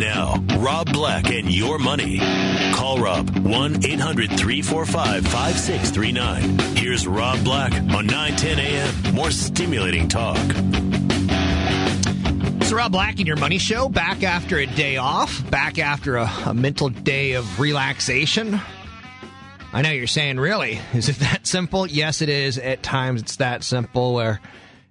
Now, Rob Black and your money. Call Rob 1 800 345 5639. Here's Rob Black on 910 a.m. More stimulating talk. It's Rob Black and your money show. Back after a day off, back after a, a mental day of relaxation. I know you're saying, really? Is it that simple? Yes, it is. At times, it's that simple where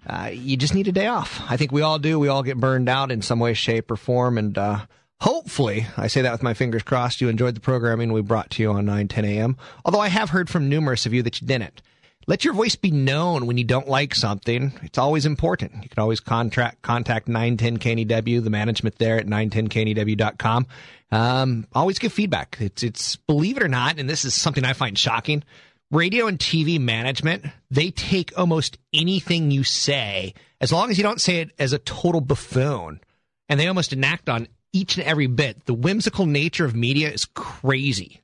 uh, you just need a day off. I think we all do. We all get burned out in some way, shape, or form. And uh, hopefully, I say that with my fingers crossed, you enjoyed the programming we brought to you on 9, 10 a.m. Although I have heard from numerous of you that you didn't. Let your voice be known when you don't like something. It's always important. You can always contract, contact 910KNEW, the management there at 910KNEW.com. Um, always give feedback. It's, it's, believe it or not, and this is something I find shocking. Radio and TV management, they take almost anything you say, as long as you don't say it as a total buffoon, and they almost enact on each and every bit. The whimsical nature of media is crazy.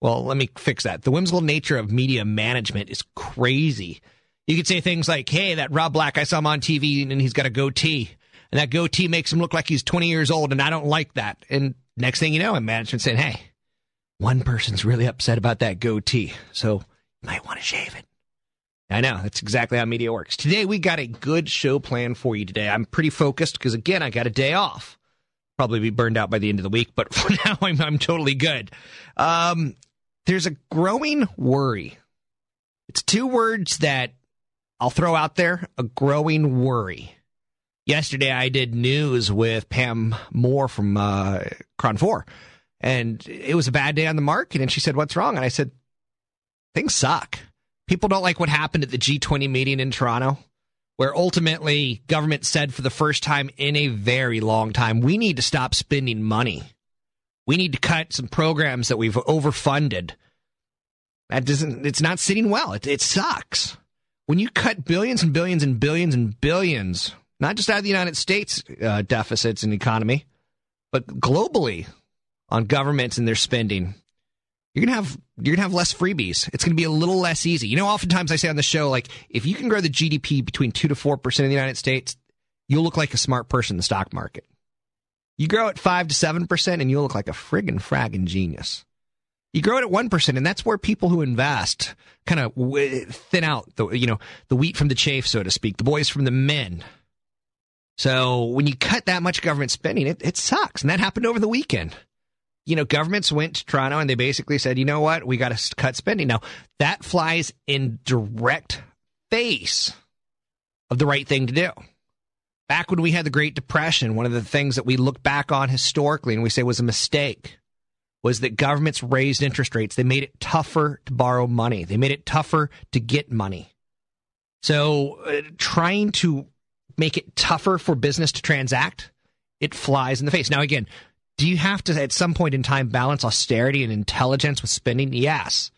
Well, let me fix that. The whimsical nature of media management is crazy. You could say things like, hey, that Rob Black, I saw him on TV and he's got a goatee. And that goatee makes him look like he's 20 years old, and I don't like that. And next thing you know, in management saying, hey, one person's really upset about that goatee. So you might want to shave it. I know. That's exactly how media works. Today, we got a good show planned for you today. I'm pretty focused because, again, I got a day off. Probably be burned out by the end of the week, but for now, I'm, I'm totally good. Um, there's a growing worry. It's two words that I'll throw out there a growing worry. Yesterday, I did news with Pam Moore from uh, KRON 4, and it was a bad day on the market. And she said, What's wrong? And I said, Things suck. People don't like what happened at the G20 meeting in Toronto, where ultimately government said for the first time in a very long time, we need to stop spending money we need to cut some programs that we've overfunded. That doesn't, it's not sitting well. It, it sucks. When you cut billions and billions and billions and billions, not just out of the United States uh, deficits and economy, but globally on governments and their spending, you're gonna have you're gonna have less freebies. It's gonna be a little less easy. You know, oftentimes I say on the show, like if you can grow the GDP between two to four percent in the United States, you'll look like a smart person in the stock market. You grow at 5 to 7%, and you'll look like a friggin' fraggin' genius. You grow it at 1%, and that's where people who invest kind of thin out the, you know, the wheat from the chaff, so to speak, the boys from the men. So when you cut that much government spending, it, it sucks. And that happened over the weekend. You know, governments went to Toronto and they basically said, you know what, we got to cut spending. Now, that flies in direct face of the right thing to do. Back when we had the Great Depression, one of the things that we look back on historically and we say was a mistake was that governments raised interest rates. They made it tougher to borrow money, they made it tougher to get money. So, uh, trying to make it tougher for business to transact, it flies in the face. Now, again, do you have to at some point in time balance austerity and intelligence with spending? Yes.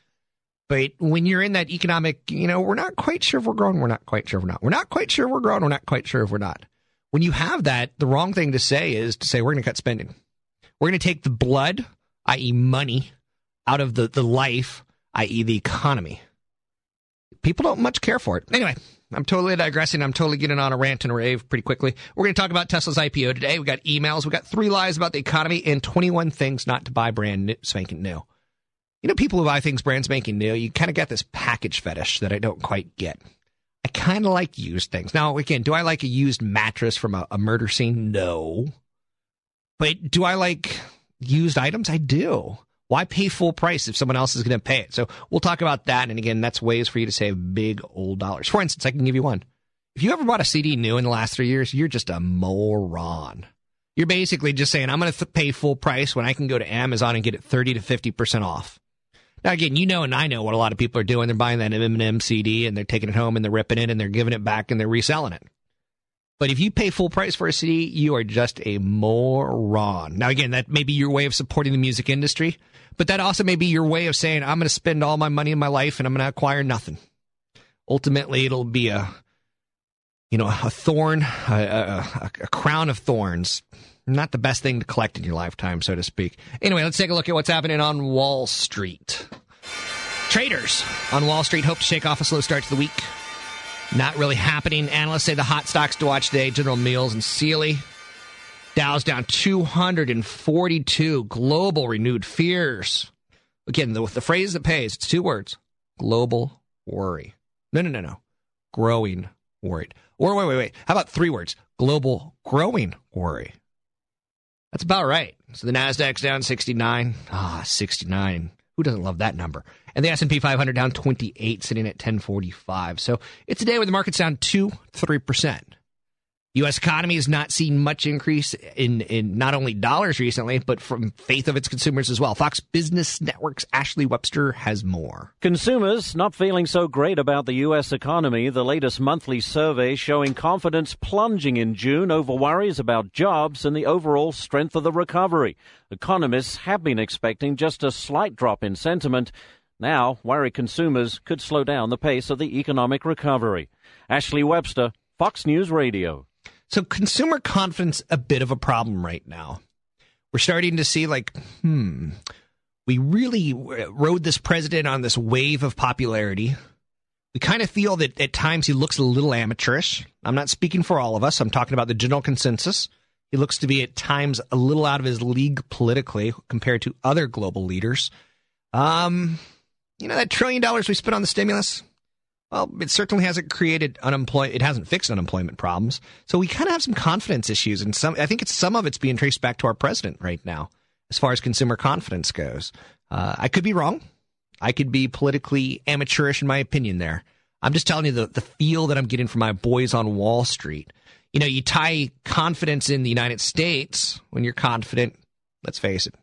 But when you're in that economic, you know, we're not quite sure if we're growing, we're not quite sure if we're not. We're not quite sure if we're growing, we're not quite sure if we're not. When you have that, the wrong thing to say is to say we're going to cut spending. We're going to take the blood, i.e., money, out of the, the life, i.e., the economy. People don't much care for it. Anyway, I'm totally digressing. I'm totally getting on a rant and rave pretty quickly. We're going to talk about Tesla's IPO today. We got emails. We got three lies about the economy and 21 things not to buy brand new, spanking new. You know, people who buy things brand spanking new, you kind of got this package fetish that I don't quite get. I kind of like used things. Now, again, do I like a used mattress from a, a murder scene? No. But do I like used items? I do. Why pay full price if someone else is going to pay it? So we'll talk about that. And again, that's ways for you to save big old dollars. For instance, I can give you one. If you ever bought a CD new in the last three years, you're just a moron. You're basically just saying, I'm going to th- pay full price when I can go to Amazon and get it 30 to 50% off. Now, again, you know, and I know what a lot of people are doing. They're buying that Eminem CD and they're taking it home and they're ripping it and they're giving it back and they're reselling it. But if you pay full price for a CD, you are just a moron. Now, again, that may be your way of supporting the music industry, but that also may be your way of saying, I'm going to spend all my money in my life and I'm going to acquire nothing. Ultimately, it'll be a, you know, a thorn, a, a, a crown of thorns. Not the best thing to collect in your lifetime, so to speak. Anyway, let's take a look at what's happening on Wall Street. Traders on Wall Street hope to shake off a slow start to the week. Not really happening. Analysts say the hot stocks to watch today General Mills and Sealy. Dow's down 242. Global renewed fears. Again, the, the phrase that pays, it's two words global worry. No, no, no, no. Growing worried. Or wait, wait, wait. How about three words? Global growing worry. That's about right. So the Nasdaq's down 69. Ah, 69. Who doesn't love that number? And the S&P 500 down 28, sitting at 1045. So it's a day where the market's down 2 3%. U.S. economy has not seen much increase in, in not only dollars recently, but from faith of its consumers as well. Fox Business Network's Ashley Webster has more. Consumers not feeling so great about the U.S. economy. The latest monthly survey showing confidence plunging in June over worries about jobs and the overall strength of the recovery. Economists have been expecting just a slight drop in sentiment. Now, worry consumers could slow down the pace of the economic recovery. Ashley Webster, Fox News Radio. So consumer confidence a bit of a problem right now. We're starting to see like, hmm, we really rode this president on this wave of popularity. We kind of feel that at times he looks a little amateurish. I'm not speaking for all of us. I'm talking about the general consensus. He looks to be at times a little out of his league politically compared to other global leaders. Um, you know that trillion dollars we spent on the stimulus? Well, it certainly hasn't created unemployment. It hasn't fixed unemployment problems. So we kind of have some confidence issues, and some. I think it's some of it's being traced back to our president right now, as far as consumer confidence goes. Uh, I could be wrong. I could be politically amateurish in my opinion. There, I'm just telling you the the feel that I'm getting from my boys on Wall Street. You know, you tie confidence in the United States when you're confident. Let's face it,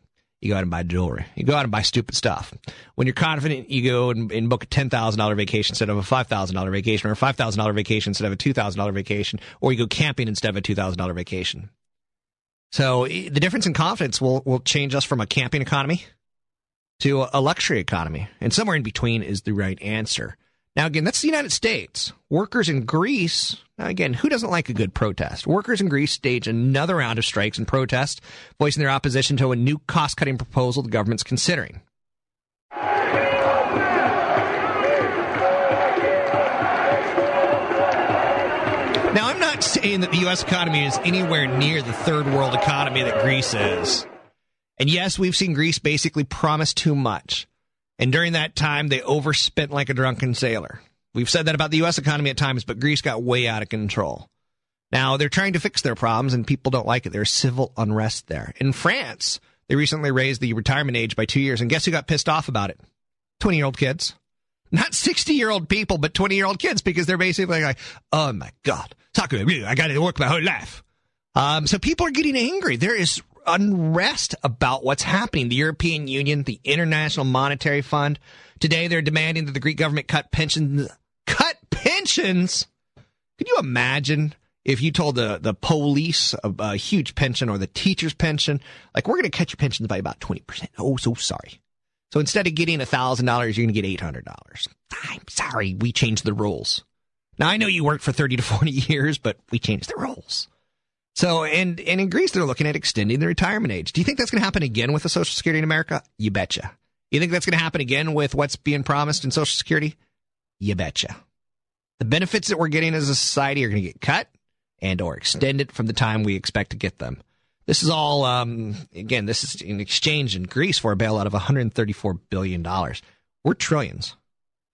you go out and buy jewelry. You go out and buy stupid stuff. When you're confident, you go and, and book a ten thousand dollar vacation instead of a five thousand dollar vacation, or a five thousand dollar vacation instead of a two thousand dollar vacation, or you go camping instead of a two thousand dollar vacation. So the difference in confidence will will change us from a camping economy to a luxury economy, and somewhere in between is the right answer. Now, again, that's the United States. Workers in Greece, again, who doesn't like a good protest? Workers in Greece stage another round of strikes and protests, voicing their opposition to a new cost cutting proposal the government's considering. Now, I'm not saying that the U.S. economy is anywhere near the third world economy that Greece is. And yes, we've seen Greece basically promise too much. And during that time, they overspent like a drunken sailor. We've said that about the U.S. economy at times, but Greece got way out of control. Now they're trying to fix their problems, and people don't like it. There's civil unrest there. In France, they recently raised the retirement age by two years, and guess who got pissed off about it? 20 year old kids. Not 60 year old people, but 20 year old kids, because they're basically like, oh my God, me. I got to work my whole life. Um, so people are getting angry. There is unrest about what's happening. The European Union, the International Monetary Fund, today they're demanding that the Greek government cut pensions. Cut pensions? Could you imagine if you told the, the police a, a huge pension or the teacher's pension, like, we're going to cut your pensions by about 20%. Oh, so sorry. So instead of getting $1,000, you're going to get $800. I'm sorry, we changed the rules. Now, I know you worked for 30 to 40 years, but we changed the rules. So, and, and in Greece, they're looking at extending the retirement age. Do you think that's going to happen again with the Social Security in America? You betcha. You think that's going to happen again with what's being promised in Social Security? You betcha. The benefits that we're getting as a society are going to get cut and or extended from the time we expect to get them. This is all, um, again, this is in exchange in Greece for a bailout of $134 billion. We're trillions.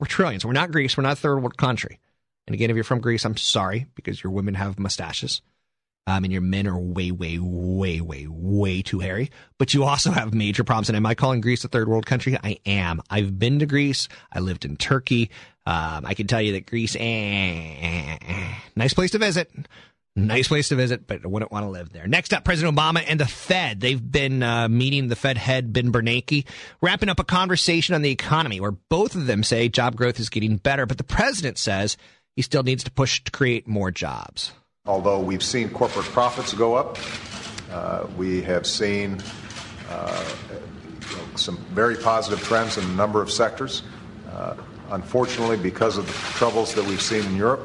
We're trillions. We're not Greece. We're not a third world country. And again, if you're from Greece, I'm sorry because your women have mustaches. Um, and your men are way, way, way, way, way too hairy. But you also have major problems. And am I calling Greece a third world country? I am. I've been to Greece. I lived in Turkey. Um, I can tell you that Greece, eh, eh, eh, nice place to visit. Nice place to visit, but I wouldn't want to live there. Next up, President Obama and the Fed. They've been uh, meeting the Fed head, Ben Bernanke, wrapping up a conversation on the economy where both of them say job growth is getting better, but the president says he still needs to push to create more jobs. Although we've seen corporate profits go up, uh, we have seen uh, some very positive trends in a number of sectors. Uh, unfortunately, because of the troubles that we've seen in Europe,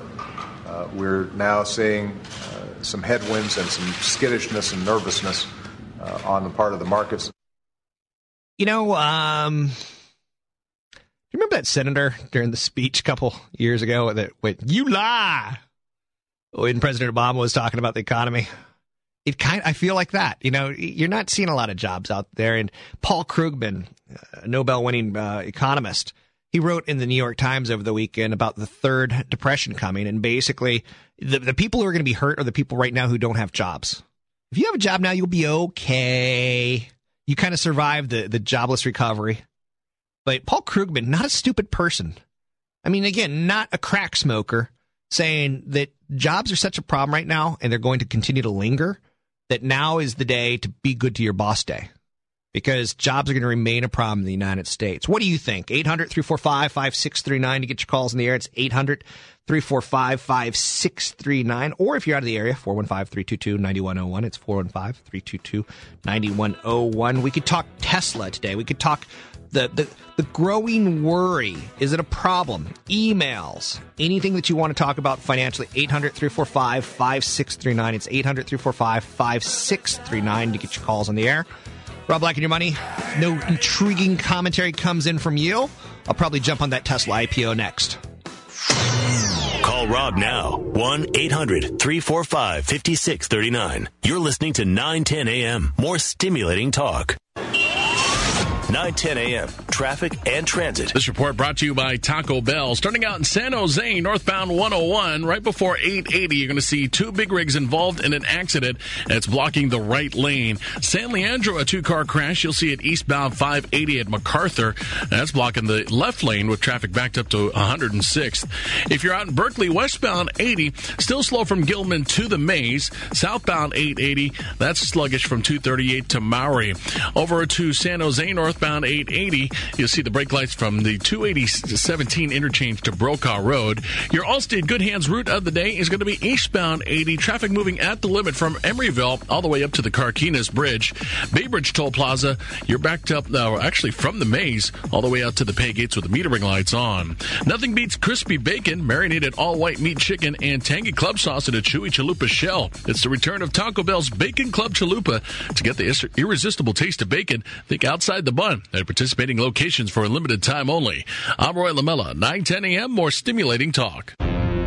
we're now seeing some headwinds and some skittishness and nervousness on the part of the markets. You know, um, you remember that senator during the speech a couple years ago that went, "You lie," when President Obama was talking about the economy? It kind, I feel like that. You know, you're not seeing a lot of jobs out there. And Paul Krugman, a Nobel-winning uh, economist, he wrote in the New York Times over the weekend about the third depression coming, and basically, the the people who are going to be hurt are the people right now who don't have jobs. If you have a job now, you'll be okay. You kind of survive the the jobless recovery. But Paul Krugman, not a stupid person. I mean, again, not a crack smoker, saying that jobs are such a problem right now, and they're going to continue to linger. That now is the day to be good to your boss day because jobs are going to remain a problem in the United States. What do you think? 800 345 5639 to get your calls in the air. It's 800 345 5639. Or if you're out of the area, 415 322 9101. It's 415 322 9101. We could talk Tesla today. We could talk the, the, the growing worry. Is it a problem? Emails. Anything that you want to talk about financially. 800 345 5639. It's 800 345 5639 to get your calls on the air. Rob Black and your money. No intriguing commentary comes in from you. I'll probably jump on that Tesla IPO next. Call Rob now. 1 800 345 5639. You're listening to 910 a.m. More stimulating talk. 910 a.m. Traffic and transit. This report brought to you by Taco Bell. Starting out in San Jose, northbound 101, right before 880, you're going to see two big rigs involved in an accident that's blocking the right lane. San Leandro, a two car crash. You'll see it eastbound 580 at MacArthur. That's blocking the left lane with traffic backed up to 106th. If you're out in Berkeley, westbound 80, still slow from Gilman to the Maze. Southbound 880, that's sluggish from 238 to Maury. Over to San Jose, northbound 880. You'll see the brake lights from the 280 interchange to Brokaw Road. Your Allstate Good Hands route of the day is going to be eastbound 80. Traffic moving at the limit from Emeryville all the way up to the Carquinez Bridge. Baybridge Toll Plaza, you're backed up now, actually from the maze all the way out to the pay gates with the metering lights on. Nothing beats crispy bacon, marinated all white meat chicken, and tangy club sauce in a chewy chalupa shell. It's the return of Taco Bell's Bacon Club Chalupa. To get the irresistible taste of bacon, think outside the bun at participating locations for a limited time only. I'm Roy Lamella, 910 a.m. More stimulating talk.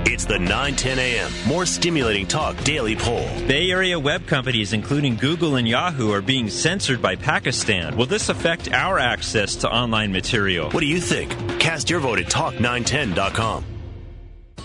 It's the 910 a.m. More stimulating talk daily poll. Bay Area web companies, including Google and Yahoo, are being censored by Pakistan. Will this affect our access to online material? What do you think? Cast your vote at talk910.com.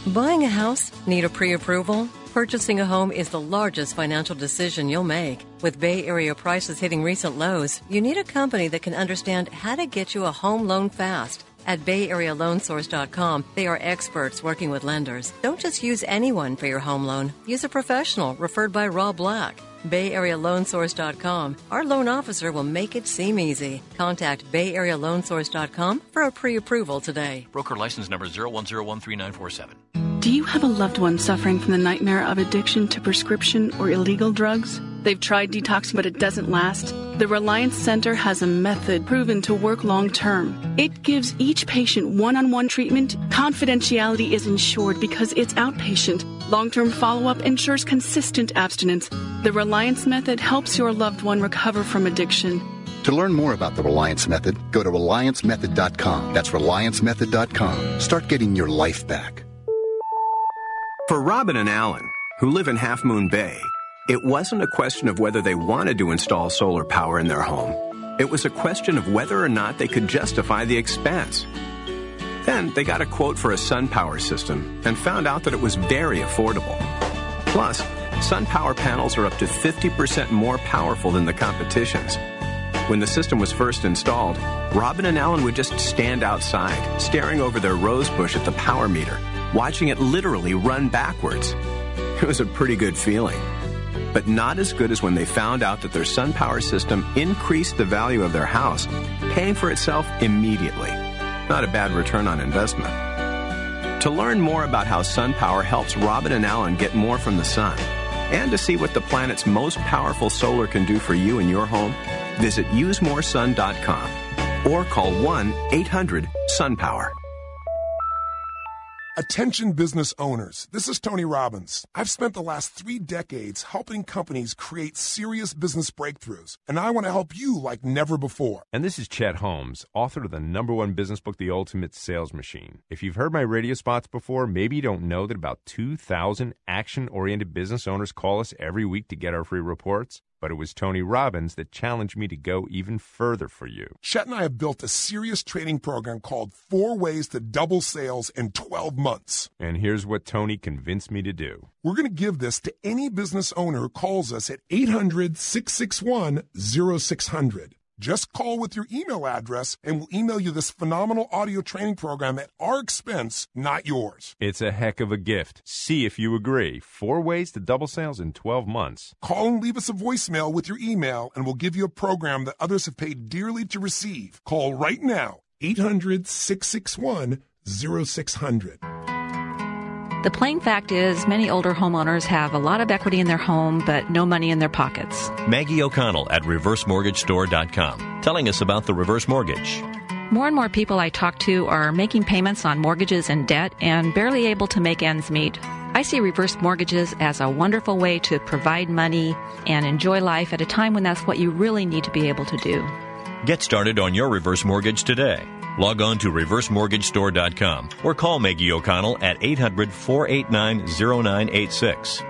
Buying a house? Need a pre approval? Purchasing a home is the largest financial decision you'll make. With Bay Area prices hitting recent lows, you need a company that can understand how to get you a home loan fast. At BayAreaLoanSource.com, they are experts working with lenders. Don't just use anyone for your home loan. Use a professional referred by Rob Black. BayAreaLoanSource.com. Our loan officer will make it seem easy. Contact BayAreaLoanSource.com for a pre-approval today. Broker license number 0101397. Do you have a loved one suffering from the nightmare of addiction to prescription or illegal drugs? They've tried detoxing, but it doesn't last. The Reliance Center has a method proven to work long term. It gives each patient one on one treatment. Confidentiality is ensured because it's outpatient. Long term follow up ensures consistent abstinence. The Reliance Method helps your loved one recover from addiction. To learn more about the Reliance Method, go to RelianceMethod.com. That's RelianceMethod.com. Start getting your life back. For Robin and Alan, who live in Half Moon Bay, it wasn't a question of whether they wanted to install solar power in their home. It was a question of whether or not they could justify the expense. Then they got a quote for a SunPower system and found out that it was very affordable. Plus, SunPower panels are up to 50% more powerful than the competition's. When the system was first installed, Robin and Alan would just stand outside, staring over their rose bush at the power meter, watching it literally run backwards. It was a pretty good feeling. But not as good as when they found out that their SunPower system increased the value of their house, paying for itself immediately. Not a bad return on investment. To learn more about how SunPower helps Robin and Alan get more from the sun, and to see what the planet's most powerful solar can do for you and your home, visit usemoresun.com or call 1 800 SunPower. Attention business owners. This is Tony Robbins. I've spent the last three decades helping companies create serious business breakthroughs, and I want to help you like never before. And this is Chet Holmes, author of the number one business book, The Ultimate Sales Machine. If you've heard my radio spots before, maybe you don't know that about 2,000 action oriented business owners call us every week to get our free reports but it was Tony Robbins that challenged me to go even further for you. Chet and I have built a serious training program called Four Ways to Double Sales in 12 Months. And here's what Tony convinced me to do. We're going to give this to any business owner who calls us at 800 661 0600. Just call with your email address and we'll email you this phenomenal audio training program at our expense, not yours. It's a heck of a gift. See if you agree. Four ways to double sales in 12 months. Call and leave us a voicemail with your email and we'll give you a program that others have paid dearly to receive. Call right now, 800 661 0600. The plain fact is, many older homeowners have a lot of equity in their home, but no money in their pockets. Maggie O'Connell at ReverseMortgageStore.com, telling us about the reverse mortgage. More and more people I talk to are making payments on mortgages and debt and barely able to make ends meet. I see reverse mortgages as a wonderful way to provide money and enjoy life at a time when that's what you really need to be able to do. Get started on your reverse mortgage today. Log on to reversemortgagestore.com or call Maggie O'Connell at 800 489 0986.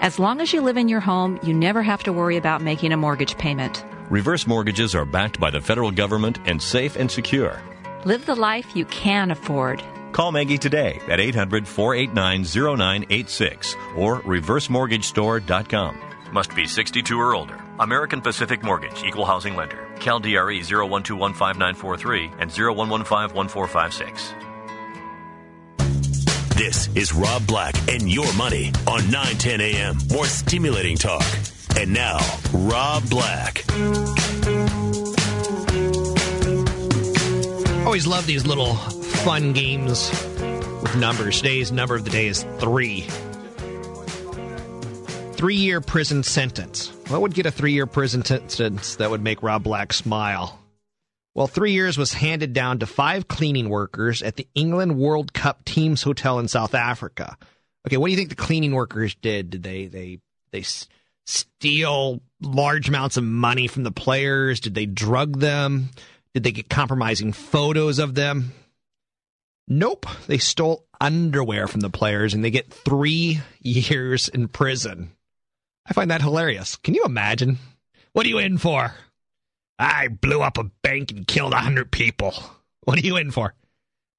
As long as you live in your home, you never have to worry about making a mortgage payment. Reverse mortgages are backed by the federal government and safe and secure. Live the life you can afford. Call Maggie today at 800 489 0986 or reversemortgagestore.com. Must be 62 or older. American Pacific Mortgage, Equal Housing Lender. Cal DRE 012159943 and 01151456. This is Rob Black and your money on 910 a.m. More stimulating talk. And now, Rob Black. Always love these little fun games with numbers. Today's number of the day is three. Three year prison sentence. What would get a three year prison sentence that would make Rob Black smile? Well, three years was handed down to five cleaning workers at the England World Cup Teams Hotel in South Africa. Okay, what do you think the cleaning workers did? Did they they they steal large amounts of money from the players? Did they drug them? Did they get compromising photos of them? Nope, they stole underwear from the players and they get three years in prison. I find that hilarious. Can you imagine? What are you in for? I blew up a bank and killed a hundred people. What are you in for?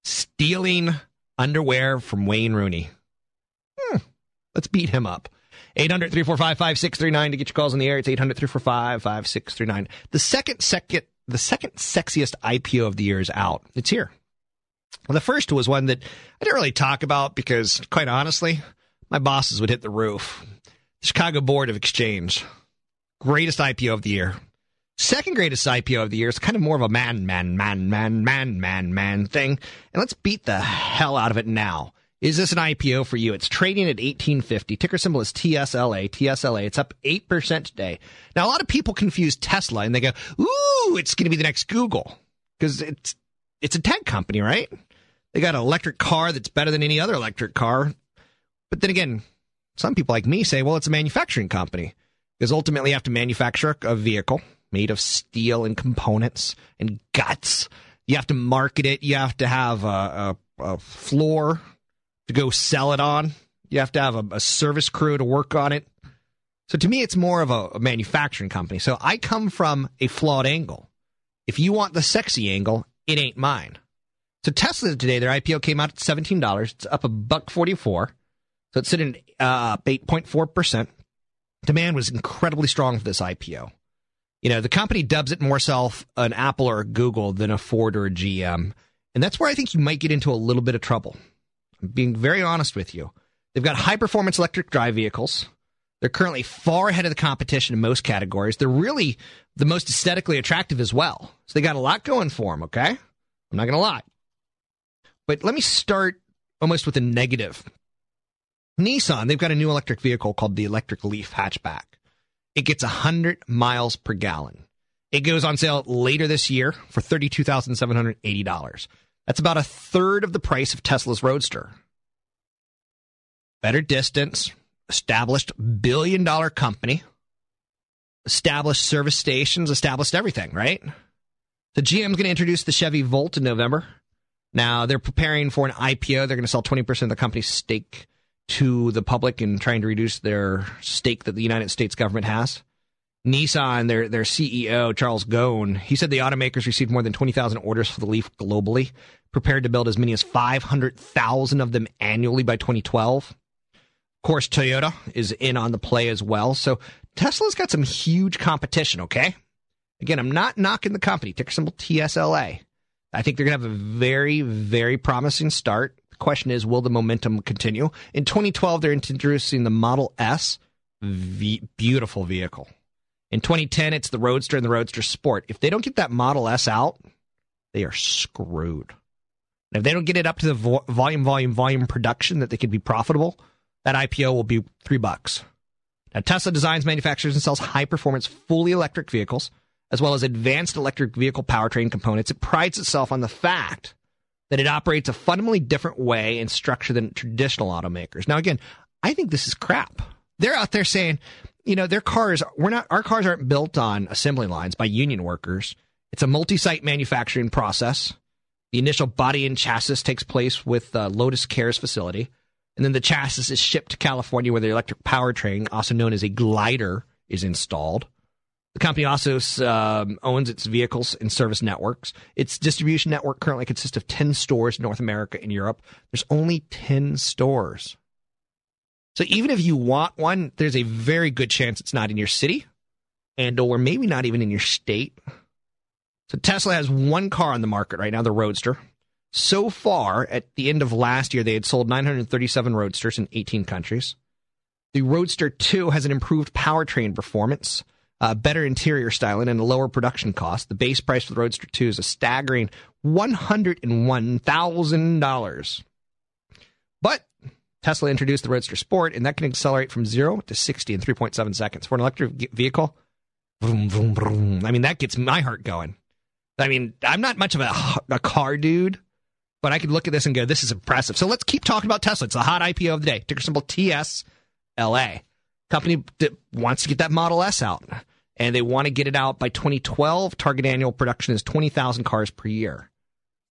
Stealing underwear from Wayne Rooney. Hmm. Let's beat him up. 800 345 5639 to get your calls in the air. It's 800 345 5639. The second, second, the second sexiest IPO of the year is out. It's here. The first was one that I didn't really talk about because, quite honestly, my bosses would hit the roof. Chicago Board of Exchange. Greatest IPO of the year. Second greatest IPO of the year is kind of more of a man, man, man, man, man, man, man thing. And let's beat the hell out of it now. Is this an IPO for you? It's trading at 1850. Ticker symbol is TSLA. TSLA. It's up 8% today. Now, a lot of people confuse Tesla and they go, ooh, it's going to be the next Google because it's, it's a tech company, right? They got an electric car that's better than any other electric car. But then again, some people like me say, well, it's a manufacturing company because ultimately you have to manufacture a vehicle made of steel and components and guts. You have to market it. You have to have a, a, a floor to go sell it on. You have to have a, a, service crew to work on it. So to me, it's more of a, a manufacturing company. So I come from a flawed angle. If you want the sexy angle, it ain't mine. So Tesla today, their IPO came out at seventeen dollars. It's up a buck forty four. So it's sitting uh, point four percent. Demand was incredibly strong for this IPO. You know, the company dubs it more self an Apple or a Google than a Ford or a GM. And that's where I think you might get into a little bit of trouble. I'm being very honest with you. They've got high performance electric drive vehicles. They're currently far ahead of the competition in most categories. They're really the most aesthetically attractive as well. So they got a lot going for them, okay? I'm not going to lie. But let me start almost with a negative. Nissan, they've got a new electric vehicle called the Electric Leaf hatchback. It gets 100 miles per gallon. It goes on sale later this year for $32,780. That's about a third of the price of Tesla's Roadster. Better distance, established billion dollar company, established service stations, established everything, right? The GM's going to introduce the Chevy Volt in November. Now they're preparing for an IPO. They're going to sell 20% of the company's stake to the public and trying to reduce their stake that the United States government has. Nissan, their their CEO Charles Ghosn, he said the automakers received more than 20,000 orders for the Leaf globally, prepared to build as many as 500,000 of them annually by 2012. Of course, Toyota is in on the play as well. So Tesla's got some huge competition, okay? Again, I'm not knocking the company, ticker symbol TSLA. I think they're going to have a very, very promising start. Question is, will the momentum continue? In 2012, they're introducing the Model S, v- beautiful vehicle. In 2010, it's the Roadster and the Roadster Sport. If they don't get that Model S out, they are screwed. And if they don't get it up to the vo- volume, volume, volume production that they could be profitable, that IPO will be three bucks. Now, Tesla designs, manufactures, and sells high performance, fully electric vehicles, as well as advanced electric vehicle powertrain components. It prides itself on the fact that it operates a fundamentally different way and structure than traditional automakers. Now, again, I think this is crap. They're out there saying, you know, their cars, we're not, our cars aren't built on assembly lines by union workers. It's a multi site manufacturing process. The initial body and chassis takes place with uh, Lotus Cars facility. And then the chassis is shipped to California where the electric powertrain, also known as a glider, is installed. The company also um, owns its vehicles and service networks. Its distribution network currently consists of 10 stores in North America and Europe. There's only 10 stores. So even if you want one, there's a very good chance it's not in your city and or maybe not even in your state. So Tesla has one car on the market right now, the Roadster. So far, at the end of last year, they had sold 937 Roadsters in 18 countries. The Roadster 2 has an improved powertrain performance, uh, better interior styling, and a lower production cost. The base price for the Roadster 2 is a staggering $101,000. But Tesla introduced the Roadster Sport, and that can accelerate from zero to 60 in 3.7 seconds. For an electric vehicle, vroom, vroom, vroom. I mean, that gets my heart going. I mean, I'm not much of a, a car dude, but I could look at this and go, this is impressive. So let's keep talking about Tesla. It's the hot IPO of the day. Ticker symbol TSLA. Company wants to get that Model S out, and they want to get it out by 2012. Target annual production is 20,000 cars per year.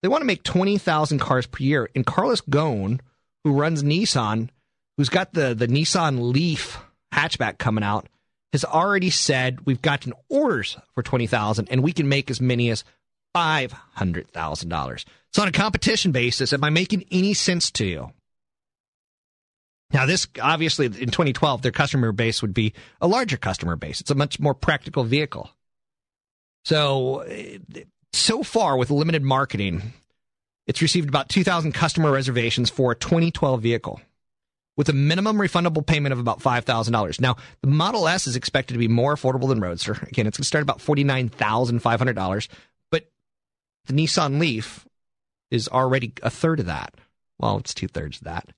They want to make 20,000 cars per year. And Carlos Ghosn, who runs Nissan, who's got the, the Nissan Leaf hatchback coming out, has already said we've gotten orders for 20,000 and we can make as many as $500,000. So on a competition basis, am I making any sense to you? Now, this obviously in 2012, their customer base would be a larger customer base. It's a much more practical vehicle. So, so far with limited marketing, it's received about 2,000 customer reservations for a 2012 vehicle with a minimum refundable payment of about $5,000. Now, the Model S is expected to be more affordable than Roadster. Again, it's going to start about $49,500, but the Nissan Leaf is already a third of that. Well, it's two thirds of that.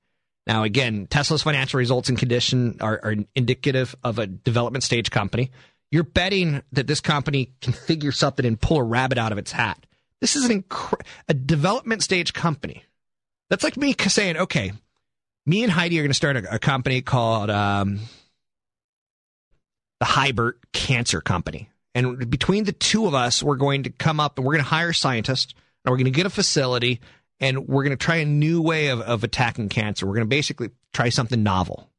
Now, again, Tesla's financial results and condition are, are indicative of a development stage company. You're betting that this company can figure something and pull a rabbit out of its hat. This is an incre- a development stage company. That's like me saying, okay, me and Heidi are going to start a, a company called um, the Hybert Cancer Company. And between the two of us, we're going to come up and we're going to hire scientists and we're going to get a facility and we're going to try a new way of, of attacking cancer. We're going to basically try something novel.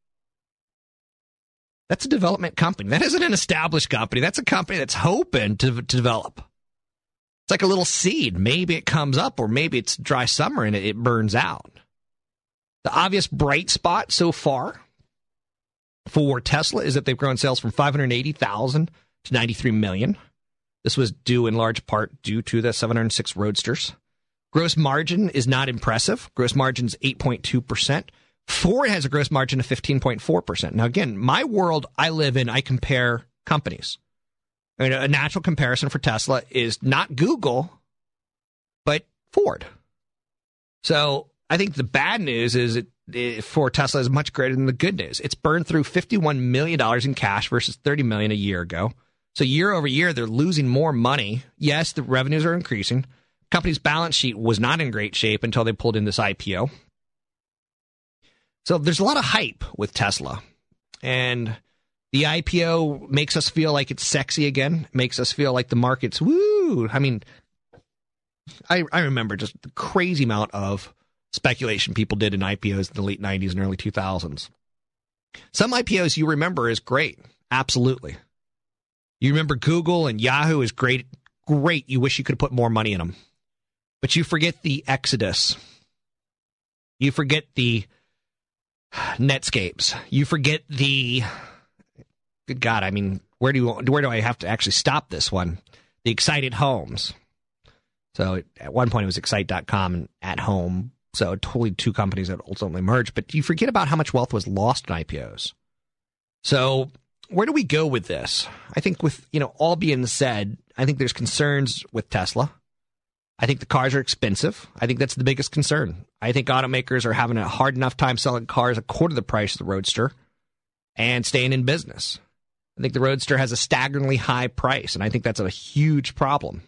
That's a development company. That isn't an established company. That's a company that's hoping to, to develop. It's like a little seed. Maybe it comes up, or maybe it's dry summer and it, it burns out. The obvious bright spot so far for Tesla is that they've grown sales from 580,000 to 93 million. This was due in large part due to the 706 Roadsters. Gross margin is not impressive. Gross margin is 8.2%. Ford has a gross margin of 15.4%. Now, again, my world I live in, I compare companies. I mean, a natural comparison for Tesla is not Google, but Ford. So I think the bad news is it, it, for Tesla is much greater than the good news. It's burned through $51 million in cash versus 30 million a year ago. So year over year, they're losing more money. Yes, the revenues are increasing. Company's balance sheet was not in great shape until they pulled in this IPO. So there's a lot of hype with Tesla. And the IPO makes us feel like it's sexy again, makes us feel like the market's woo. I mean, I, I remember just the crazy amount of speculation people did in IPOs in the late 90s and early 2000s. Some IPOs you remember is great. Absolutely. You remember Google and Yahoo is great. Great. You wish you could put more money in them. But you forget the Exodus. You forget the Netscapes. You forget the good God, I mean, where do you where do I have to actually stop this one? The Excited Homes. So at one point it was Excite.com and At Home. So totally two companies that ultimately merged. But you forget about how much wealth was lost in IPOs. So where do we go with this? I think with you know all being said, I think there's concerns with Tesla. I think the cars are expensive. I think that's the biggest concern. I think automakers are having a hard enough time selling cars a quarter the price of the Roadster and staying in business. I think the Roadster has a staggeringly high price, and I think that's a huge problem.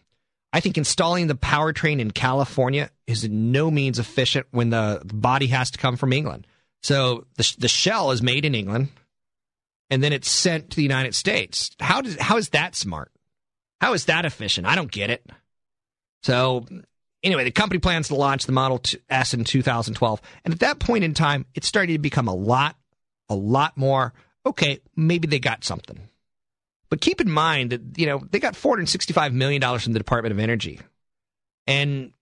I think installing the powertrain in California is in no means efficient when the body has to come from England. So the, the shell is made in England, and then it's sent to the United States. How does how is that smart? How is that efficient? I don't get it. So anyway, the company plans to launch the Model S in 2012, and at that point in time, it started to become a lot, a lot more. Okay, maybe they got something, but keep in mind that you know they got 465 million dollars from the Department of Energy, and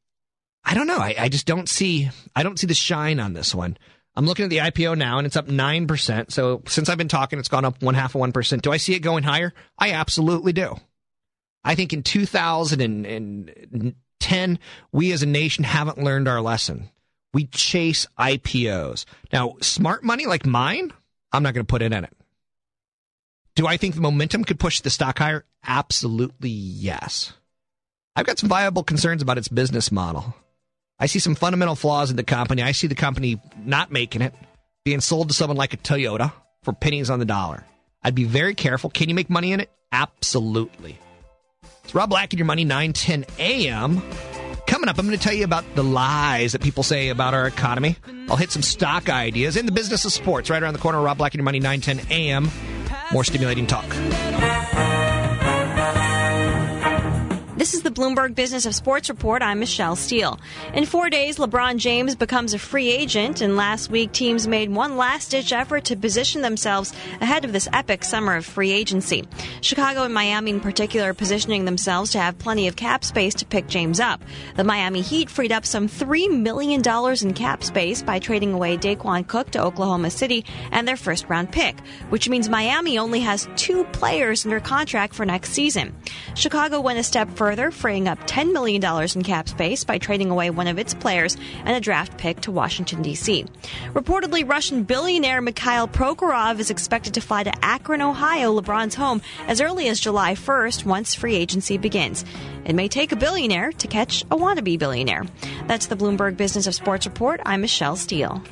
I don't know. I, I just don't see. I don't see the shine on this one. I'm looking at the IPO now, and it's up nine percent. So since I've been talking, it's gone up one half of one percent. Do I see it going higher? I absolutely do. I think in 2010, we as a nation haven't learned our lesson. We chase IPOs. Now, smart money like mine, I'm not going to put it in it. Do I think the momentum could push the stock higher? Absolutely yes. I've got some viable concerns about its business model. I see some fundamental flaws in the company. I see the company not making it, being sold to someone like a Toyota for pennies on the dollar. I'd be very careful. Can you make money in it? Absolutely. It's Rob Black and your money, 910 a.m. Coming up, I'm going to tell you about the lies that people say about our economy. I'll hit some stock ideas in the business of sports right around the corner. Rob Black and your money, 910 a.m. More stimulating talk. This is the Bloomberg Business of Sports Report. I'm Michelle Steele. In four days, LeBron James becomes a free agent, and last week teams made one last ditch effort to position themselves ahead of this epic summer of free agency. Chicago and Miami, in particular, positioning themselves to have plenty of cap space to pick James up. The Miami Heat freed up some $3 million in cap space by trading away Daequan Cook to Oklahoma City and their first round pick, which means Miami only has two players under contract for next season. Chicago went a step further further, freeing up $10 million in cap space by trading away one of its players and a draft pick to Washington, D.C. Reportedly, Russian billionaire Mikhail Prokhorov is expected to fly to Akron, Ohio, LeBron's home, as early as July 1st once free agency begins. It may take a billionaire to catch a wannabe billionaire. That's the Bloomberg Business of Sports Report. I'm Michelle Steele.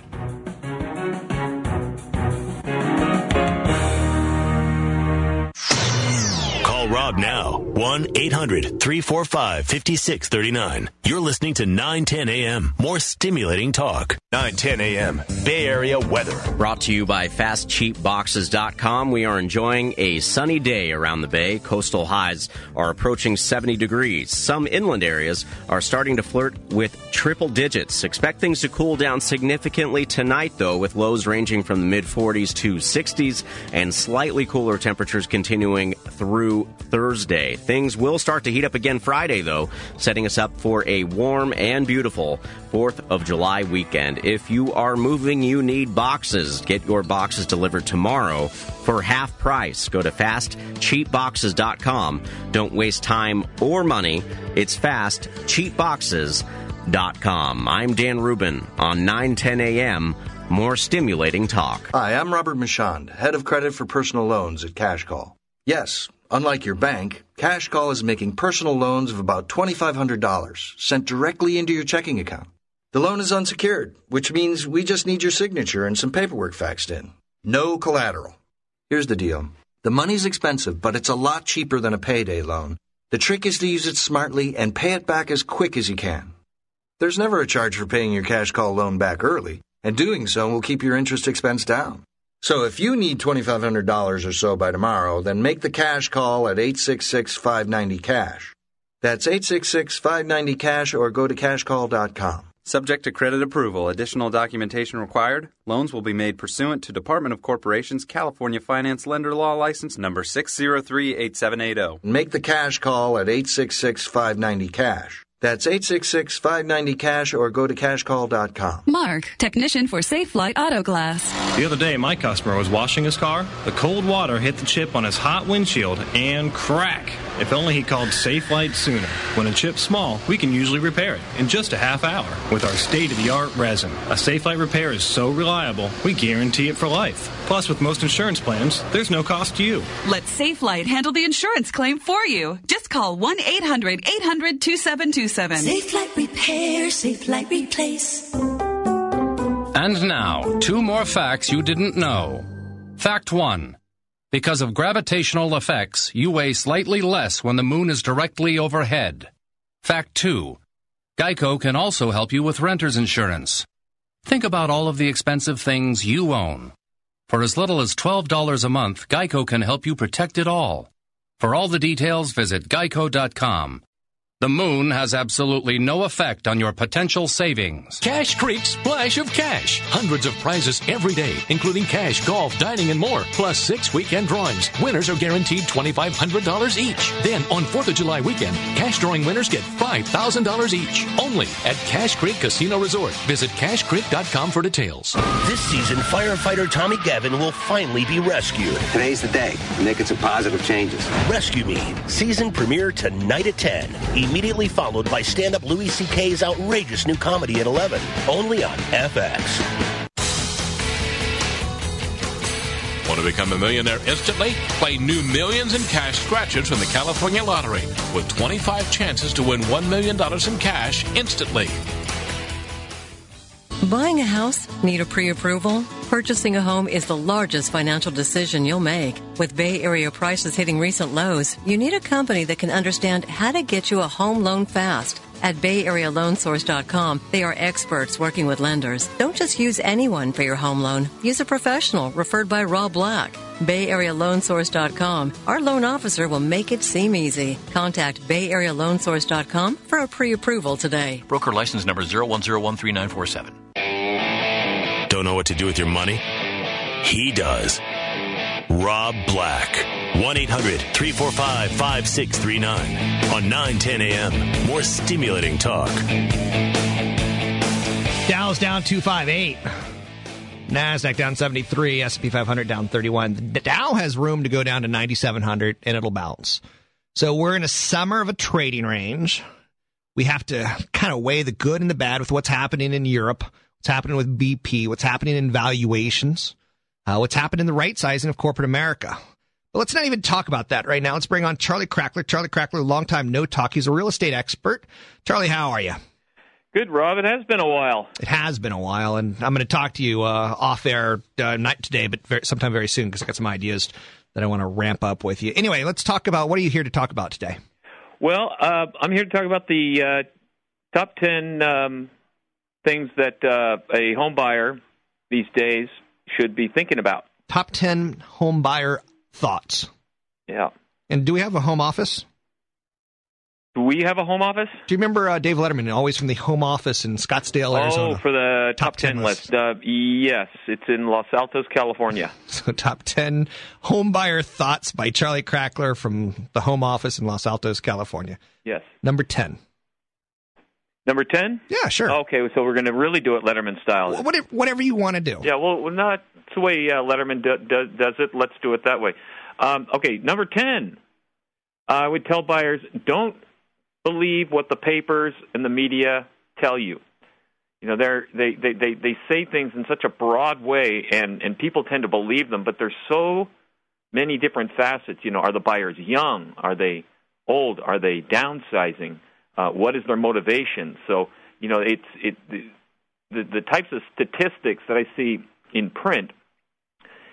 Call Rob now. 1 800 345 5639. You're listening to 910 a.m. More stimulating talk. 910 a.m. Bay Area weather. Brought to you by FastCheapBoxes.com. We are enjoying a sunny day around the bay. Coastal highs are approaching 70 degrees. Some inland areas are starting to flirt with triple digits. Expect things to cool down significantly tonight, though, with lows ranging from the mid 40s to 60s and slightly cooler temperatures continuing through Thursday. Things will start to heat up again Friday, though, setting us up for a warm and beautiful 4th of July weekend. If you are moving, you need boxes. Get your boxes delivered tomorrow for half price. Go to fastcheapboxes.com. Don't waste time or money. It's fast, cheapboxes.com. I'm Dan Rubin on 910 a.m. More stimulating talk. Hi, I'm Robert Michand, head of credit for personal loans at Cash Call. Yes, Unlike your bank, Cash Call is making personal loans of about $2,500 sent directly into your checking account. The loan is unsecured, which means we just need your signature and some paperwork faxed in. No collateral. Here's the deal. The money's expensive, but it's a lot cheaper than a payday loan. The trick is to use it smartly and pay it back as quick as you can. There's never a charge for paying your cash call loan back early, and doing so will keep your interest expense down. So if you need $2,500 or so by tomorrow, then make the cash call at 866-590-CASH. That's 866-590-CASH or go to cashcall.com. Subject to credit approval, additional documentation required. Loans will be made pursuant to Department of Corporations California Finance Lender Law License number 6038780. Make the cash call at 866-590-CASH. That's 866-590-CASH or go to cashcall.com. Mark, technician for Safelite Auto Glass. The other day, my customer was washing his car. The cold water hit the chip on his hot windshield and crack. If only he called Safelite sooner. When a chip's small, we can usually repair it in just a half hour with our state of the art resin. A Safelite repair is so reliable, we guarantee it for life. Plus, with most insurance plans, there's no cost to you. Let Safelite handle the insurance claim for you. Just call 1 800 800 2727. Safelite Repair, Safelite Replace. And now, two more facts you didn't know. Fact one. Because of gravitational effects, you weigh slightly less when the moon is directly overhead. Fact 2. Geico can also help you with renter's insurance. Think about all of the expensive things you own. For as little as $12 a month, Geico can help you protect it all. For all the details, visit geico.com. The moon has absolutely no effect on your potential savings. Cache Creek Splash of Cash. Hundreds of prizes every day, including cash, golf, dining, and more. Plus six weekend drawings. Winners are guaranteed $2,500 each. Then on 4th of July weekend, cash drawing winners get $5,000 each. Only at Cache Creek Casino Resort. Visit cachecreek.com for details. This season, firefighter Tommy Gavin will finally be rescued. Today's the day. Making some positive changes. Rescue Me. Season premiere tonight at 10 immediately followed by stand-up Louis C.K.'s outrageous new comedy at 11, only on FX. Want to become a millionaire instantly? Play new millions in cash scratchers from the California Lottery with 25 chances to win $1 million in cash instantly. Buying a house? Need a pre approval? Purchasing a home is the largest financial decision you'll make. With Bay Area prices hitting recent lows, you need a company that can understand how to get you a home loan fast. At BayAreaLoanSource.com, they are experts working with lenders. Don't just use anyone for your home loan. Use a professional referred by Rob Black. BayAreaLoanSource.com. Our loan officer will make it seem easy. Contact BayAreaLoanSource.com for a pre-approval today. Broker license number 01013947. Don't know what to do with your money? He does. Rob Black. 1 800 345 5639 on 910 a.m. More stimulating talk. Dow's down 258. NASDAQ down 73. S&P 500 down 31. The Dow has room to go down to 9,700 and it'll bounce. So we're in a summer of a trading range. We have to kind of weigh the good and the bad with what's happening in Europe, what's happening with BP, what's happening in valuations, uh, what's happening in the right sizing of corporate America. But let's not even talk about that right now. Let's bring on Charlie Crackler. Charlie Krackler, longtime no talk. He's a real estate expert. Charlie, how are you? Good, Rob. It has been a while. It has been a while, and I'm going to talk to you uh, off air, uh, not today, but very, sometime very soon because I got some ideas that I want to ramp up with you. Anyway, let's talk about what are you here to talk about today? Well, uh, I'm here to talk about the uh, top 10 um, things that uh, a home buyer these days should be thinking about. Top 10 home buyer thoughts. Yeah. And do we have a home office? Do we have a home office? Do you remember uh, Dave Letterman, always from the home office in Scottsdale, Arizona? Oh, for the top, top 10, 10 list. Uh, yes, it's in Los Altos, California. So, top 10 home buyer thoughts by Charlie Crackler from the home office in Los Altos, California. Yes. Number 10. Number 10? Yeah, sure. Okay, so we're going to really do it Letterman style. Whatever, whatever you want to do. Yeah, well, not the way uh, Letterman do, do, does it. Let's do it that way. Um, okay, number 10. I would tell buyers don't believe what the papers and the media tell you. You know, they're, they they they they say things in such a broad way, and and people tend to believe them. But there's so many different facets. You know, are the buyers young? Are they old? Are they downsizing? Uh, what is their motivation? So you know, it's it the, the types of statistics that I see in print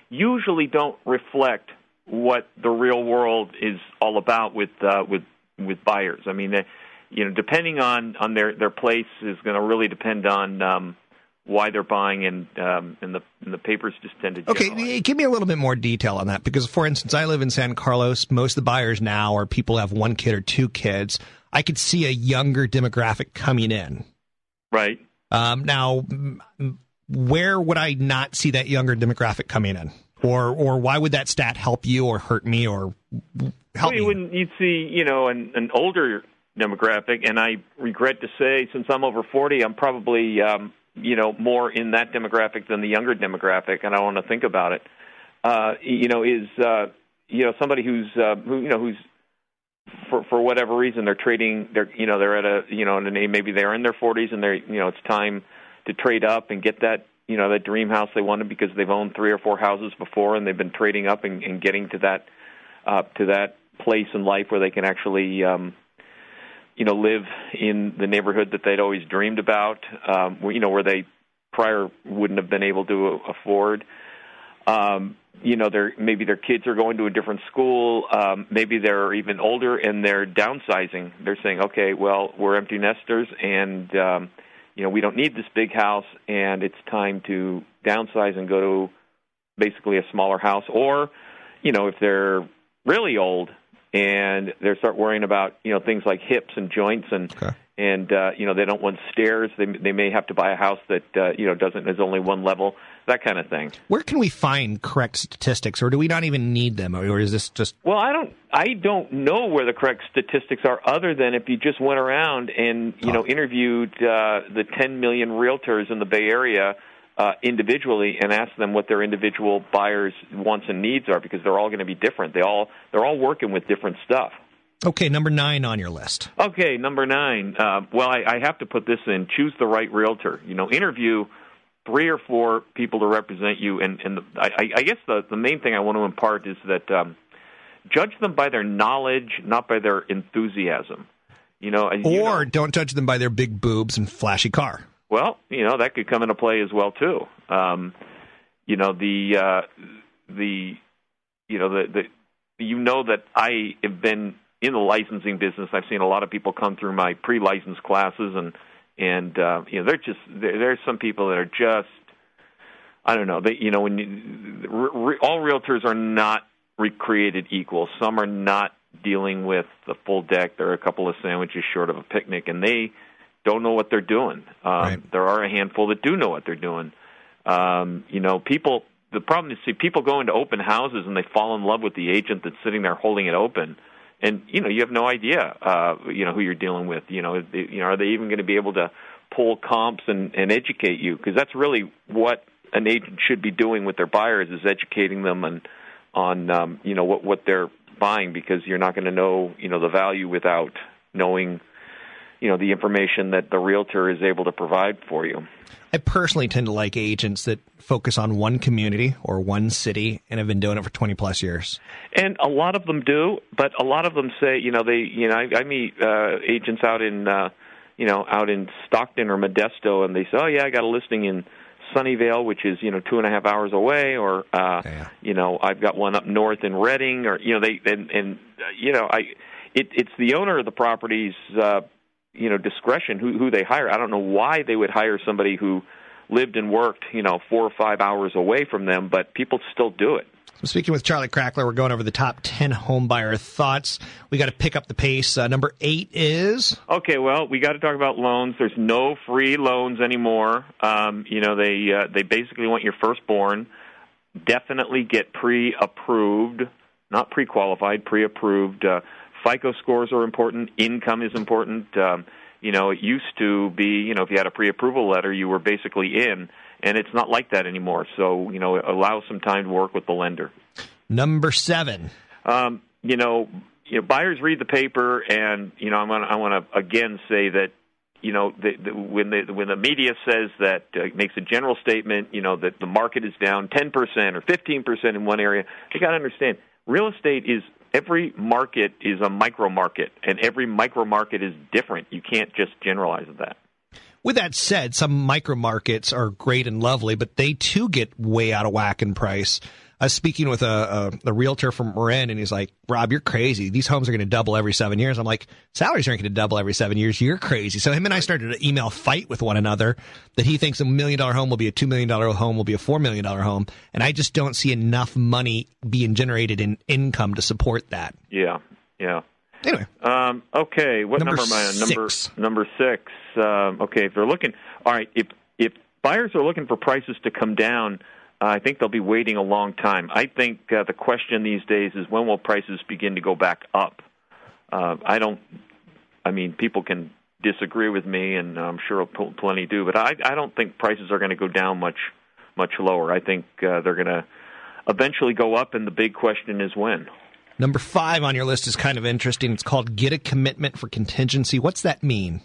usually don't reflect what the real world is all about with uh, with with buyers. I mean, uh, you know, depending on on their their place is going to really depend on um, why they're buying, and um, and the and the papers just tend to. Okay, give me a little bit more detail on that because, for instance, I live in San Carlos. Most of the buyers now are people who have one kid or two kids. I could see a younger demographic coming in. Right. Um, now, where would I not see that younger demographic coming in? Or, or why would that stat help you or hurt me or help well, you me? wouldn't you'd see you know an, an older demographic, and I regret to say, since I'm over 40, I'm probably um, you know more in that demographic than the younger demographic, and I want to think about it. Uh, you know, is uh, you know somebody who's uh, who you know who's for for whatever reason they're trading they're you know they're at a you know in a maybe they're in their 40s and they're you know it's time to trade up and get that you know that dream house they wanted because they've owned three or four houses before and they've been trading up and, and getting to that uh, to that place in life where they can actually um, you know live in the neighborhood that they'd always dreamed about um, you know where they prior wouldn't have been able to afford. Um, you know their maybe their kids are going to a different school um maybe they're even older and they're downsizing they're saying okay well we're empty nesters and um you know we don't need this big house and it's time to downsize and go to basically a smaller house or you know if they're really old and they start worrying about you know things like hips and joints and okay. And uh you know they don't want stairs they they may have to buy a house that uh you know doesn't is only one level that kind of thing Where can we find correct statistics, or do we not even need them, or is this just Well, I don't I don't know where the correct statistics are other than if you just went around and, you know, interviewed uh the 10 million realtors in the Bay Area uh individually and asked them what their individual buyers wants and needs are because they're all going to be different. They all they're all working with different stuff. Okay? Number nine on your list. Okay, number 9. Uh well, I I have to put this in choose the right realtor. You know, interview three or four people to represent you and and the, I I guess the the main thing I want to impart is that um judge them by their knowledge, not by their enthusiasm. You know, and, you Or know, don't judge them by their big boobs and flashy car. well, you know that could come into play as well too. Um, you know the uh, the you know the, the you know that I have been in the licensing business. I've seen a lot of people come through my pre-license classes, and and uh, you know they're just there, there's some people that are just I don't know. They you know when you, re, all realtors are not recreated equal. Some are not dealing with the full deck. They're a couple of sandwiches short of a picnic, and they don't know what they're doing. Um, There are a handful that do know what they're doing. Um, you know, people. The problem is, see, people go into open houses and they fall in love with the agent that's sitting there holding it open, and you know, you have no idea, uh, you know, who you're dealing with. You know, you know, are they even going to be able to pull comps and, and educate you? Because that's really what an agent should be doing with their buyers is educating them and on um, you know what what they're buying because you're not going to know you know the value without knowing you know the information that the realtor is able to provide for you. I personally tend to like agents that focus on one community or one city and have been doing it for 20 plus years. And a lot of them do, but a lot of them say, you know, they, you know, I, I meet uh, agents out in, uh, you know, out in Stockton or Modesto, and they say, oh yeah, I got a listing in Sunnyvale, which is you know two and a half hours away, or uh, yeah. you know, I've got one up north in Redding, or you know, they and and uh, you know, I, it, it's the owner of the property's, uh, you know, discretion who who they hire. I don't know why they would hire somebody who lived and worked, you know, four or five hours away from them, but people still do it. I'm speaking with Charlie Crackler. We're going over the top 10 home buyer thoughts. We got to pick up the pace. Uh, number eight is. Okay, well, we got to talk about loans. There's no free loans anymore. Um, you know, they uh, they basically want your firstborn. Definitely get pre-approved, not pre-qualified, pre-approved. Uh, FICO scores are important. Income is important. Um, you know, it used to be, you know, if you had a pre-approval letter, you were basically in, and it's not like that anymore. So, you know, allow some time to work with the lender. Number seven. Um, you know, you know, buyers read the paper, and you know, I want I want to again say that you know the, the, when the when the media says that uh, makes a general statement, you know that the market is down ten percent or fifteen percent in one area, you got to understand real estate is every market is a micro market, and every micro market is different. You can't just generalize that. With that said, some micro markets are great and lovely, but they too get way out of whack in price. I was speaking with a, a, a realtor from Marin, and he's like, Rob, you're crazy. These homes are going to double every seven years. I'm like, salaries aren't going to double every seven years. You're crazy. So him and I started an email fight with one another that he thinks a million dollar home will be a $2 million home, will be a $4 million home. And I just don't see enough money being generated in income to support that. Yeah, yeah. Anyway. Um, okay, what Number number, am I on? Number six. number six. Um, okay, if they're looking, all right. If if buyers are looking for prices to come down, I think they'll be waiting a long time. I think uh, the question these days is when will prices begin to go back up? Uh, I don't. I mean, people can disagree with me, and I'm sure pl- plenty do, but I I don't think prices are going to go down much much lower. I think uh, they're going to eventually go up, and the big question is when. Number five on your list is kind of interesting. It's called Get a Commitment for Contingency. What's that mean?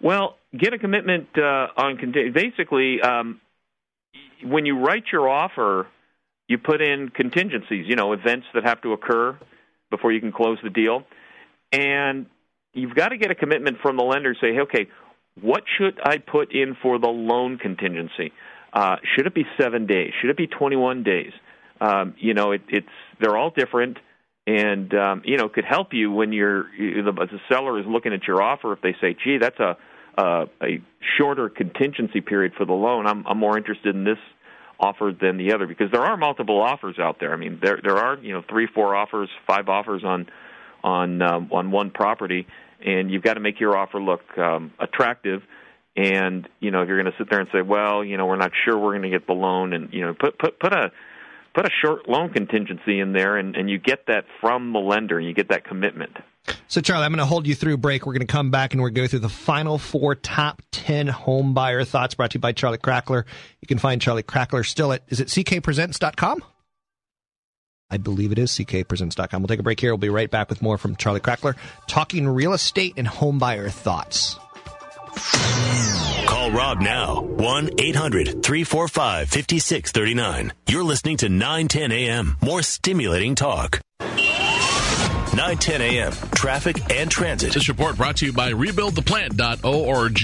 Well, get a commitment uh, on conti- basically um, when you write your offer, you put in contingencies, you know, events that have to occur before you can close the deal, and you've got to get a commitment from the lender. Say, hey, okay, what should I put in for the loan contingency? Uh, should it be seven days? Should it be 21 days? Um, you know, it, it's they're all different, and um, you know, could help you when you're you, the, the seller is looking at your offer. If they say, "Gee, that's a uh, a shorter contingency period for the loan," I'm, I'm more interested in this offer than the other because there are multiple offers out there. I mean, there there are you know three, four offers, five offers on on um, on one property, and you've got to make your offer look um, attractive. And you know, if you're going to sit there and say, "Well, you know, we're not sure we're going to get the loan," and you know, put put put a put a short loan contingency in there, and, and you get that from the lender, and you get that commitment. So, Charlie, I'm going to hold you through break. We're going to come back and we're going to go through the final four top 10 home buyer thoughts brought to you by Charlie Crackler. You can find Charlie Crackler still at, is it ckpresents.com? I believe it is ckpresents.com. We'll take a break here. We'll be right back with more from Charlie Crackler talking real estate and home buyer thoughts. Call Rob now. 1 800 345 5639. You're listening to 910 a.m. More stimulating talk. 910 a.m. Traffic and transit. This report brought to you by rebuildtheplant.org.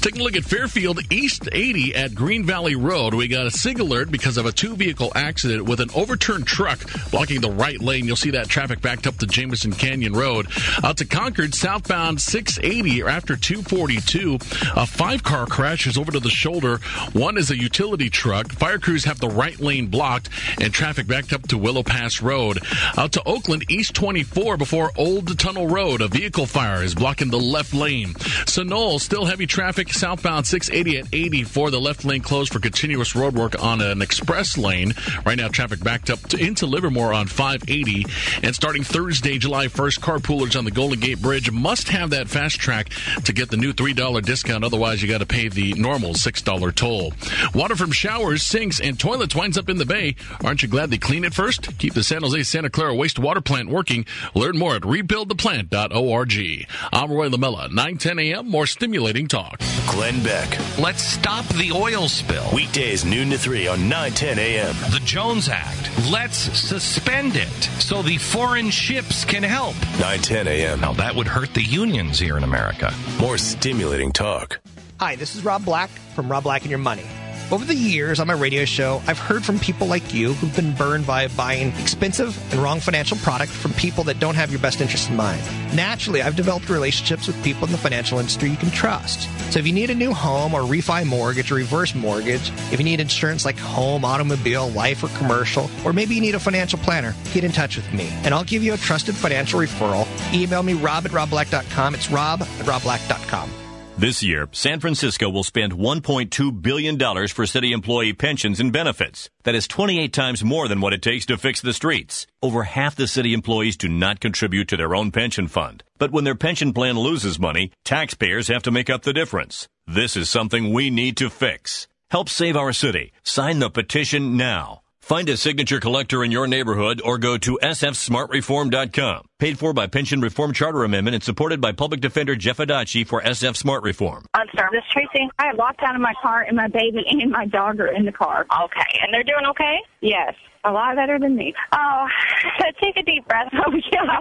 Taking a look at Fairfield East 80 at Green Valley Road. We got a SIG alert because of a two vehicle accident with an overturned truck blocking the right lane. You'll see that traffic backed up to Jameson Canyon Road. Out to Concord, southbound 680 after 242. A five car crashes over to the shoulder. One is a utility truck. Fire crews have the right lane blocked and traffic backed up to Willow Pass Road. Out to Oakland, East 24 before Old Tunnel Road. A vehicle fire is blocking the left lane. Sunol, still heavy traffic southbound 680 at 80 for the left lane closed for continuous road work on an express lane. Right now, traffic backed up to, into Livermore on 580. And starting Thursday, July 1st, carpoolers on the Golden Gate Bridge must have that FasTrak to get the new $3 discount. Otherwise, you got to pay the normal $6 toll. Water from showers, sinks, and toilets winds up in the bay. Aren't you glad they clean it first? Keep the San Jose Santa Clara wastewater plant working. Learn more at rebuildtheplant.org. I'm Roy Lamella, 910 a.m. More stimulating talk. Glenn Beck. Let's stop the oil spill. Weekdays noon to 3 on 910 a.m. The Jones Act. Let's suspend it so the foreign ships can help. 910 a.m. Now, that would hurt the unions here in America. More stimulating talk. Hi, this is Rob Black from Rob Black and Your Money. Over the years on my radio show, I've heard from people like you who've been burned by buying expensive and wrong financial product from people that don't have your best interest in mind. Naturally, I've developed relationships with people in the financial industry you can trust. So if you need a new home or refi mortgage or reverse mortgage, if you need insurance like home, automobile, life, or commercial, or maybe you need a financial planner, get in touch with me and I'll give you a trusted financial referral. Email me rob at robblack.com. It's rob at robblack.com. This year, San Francisco will spend $1.2 billion for city employee pensions and benefits. That is 28 times more than what it takes to fix the streets. Over half the city employees do not contribute to their own pension fund. But when their pension plan loses money, taxpayers have to make up the difference. This is something we need to fix. Help save our city. Sign the petition now. Find a signature collector in your neighborhood or go to sfsmartreform.com. Paid for by Pension Reform Charter Amendment and supported by Public Defender Jeff Adachi for SF Smart Reform. I'm sorry, this Tracy. I locked out of my car and my baby and my dog are in the car. Okay, and they're doing okay? Yes, a lot better than me. Oh, take a deep breath. Oh, yeah.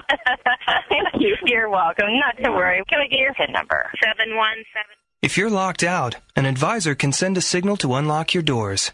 Thank you. You're welcome. Not to worry. Can we get your PIN number? Seven one seven. If you're locked out, an advisor can send a signal to unlock your doors.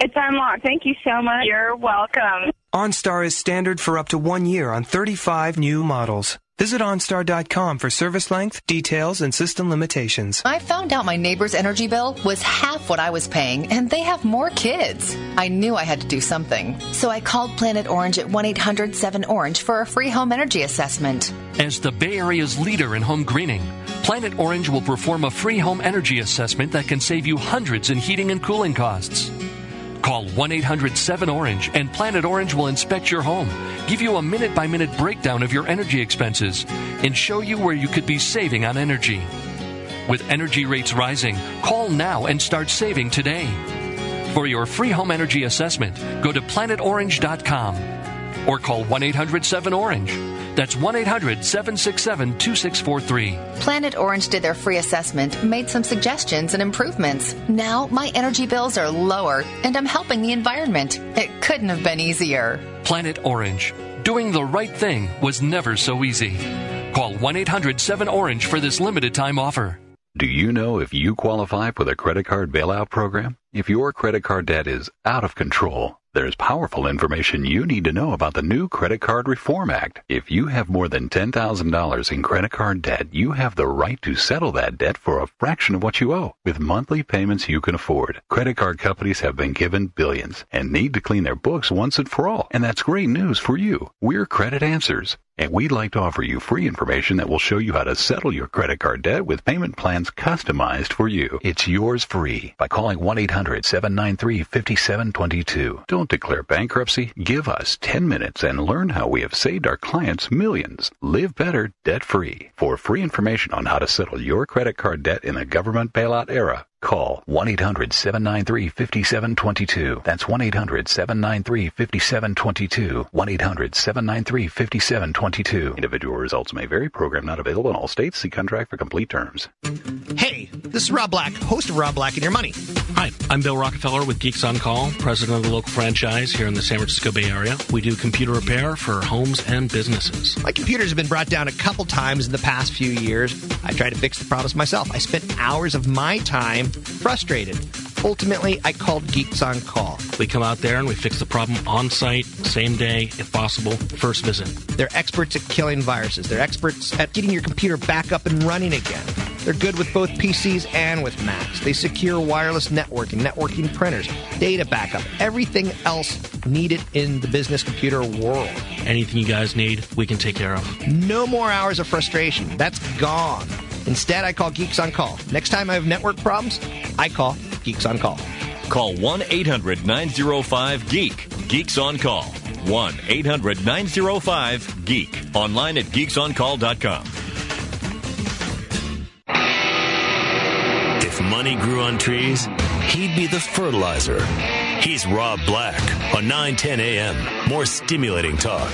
It's unlocked. Thank you so much. You're welcome. OnStar is standard for up to one year on 35 new models. Visit OnStar.com for service length, details, and system limitations. I found out my neighbor's energy bill was half what I was paying, and they have more kids. I knew I had to do something. So I called Planet Orange at 1 800 7 Orange for a free home energy assessment. As the Bay Area's leader in home greening, Planet Orange will perform a free home energy assessment that can save you hundreds in heating and cooling costs. Call 1 800 7 Orange and Planet Orange will inspect your home, give you a minute by minute breakdown of your energy expenses, and show you where you could be saving on energy. With energy rates rising, call now and start saving today. For your free home energy assessment, go to planetorange.com or call 1 800 7 Orange. That's 1 800 767 2643. Planet Orange did their free assessment, made some suggestions and improvements. Now my energy bills are lower and I'm helping the environment. It couldn't have been easier. Planet Orange. Doing the right thing was never so easy. Call 1 800 7 Orange for this limited time offer. Do you know if you qualify for the credit card bailout program? If your credit card debt is out of control, there's powerful information you need to know about the new Credit Card Reform Act. If you have more than $10,000 in credit card debt, you have the right to settle that debt for a fraction of what you owe with monthly payments you can afford. Credit card companies have been given billions and need to clean their books once and for all. And that's great news for you. We're Credit Answers. And we'd like to offer you free information that will show you how to settle your credit card debt with payment plans customized for you. It's yours free by calling 1-800-793-5722. Don't declare bankruptcy. Give us 10 minutes and learn how we have saved our clients millions. Live better debt free. For free information on how to settle your credit card debt in the government bailout era, Call 1-800-793-5722. That's 1-800-793-5722. 1-800-793-5722. Individual results may vary. Program not available in all states. See contract for complete terms. Hey, this is Rob Black, host of Rob Black and Your Money. Hi, I'm Bill Rockefeller with Geeks on Call, president of the local franchise here in the San Francisco Bay Area. We do computer repair for homes and businesses. My computers have been brought down a couple times in the past few years. I tried to fix the problems myself. I spent hours of my time frustrated. Ultimately, I called Geeks on Call. We come out there and we fix the problem on site, same day, if possible, first visit. They're experts at killing viruses. They're experts at getting your computer back up and running again. They're good with both PCs and with Macs. They secure wireless networking, networking printers, data backup, everything else needed in the business computer world. Anything you guys need, we can take care of. No more hours of frustration. That's gone. Instead, I call Geeks on Call. Next time I have network problems, I call Geeks on Call. Call 1 800 905 Geek. Geeks on Call. 1 800 905 Geek. Online at geeksoncall.com. money grew on trees, he'd be the fertilizer. He's Rob Black on 910 AM. More stimulating talk.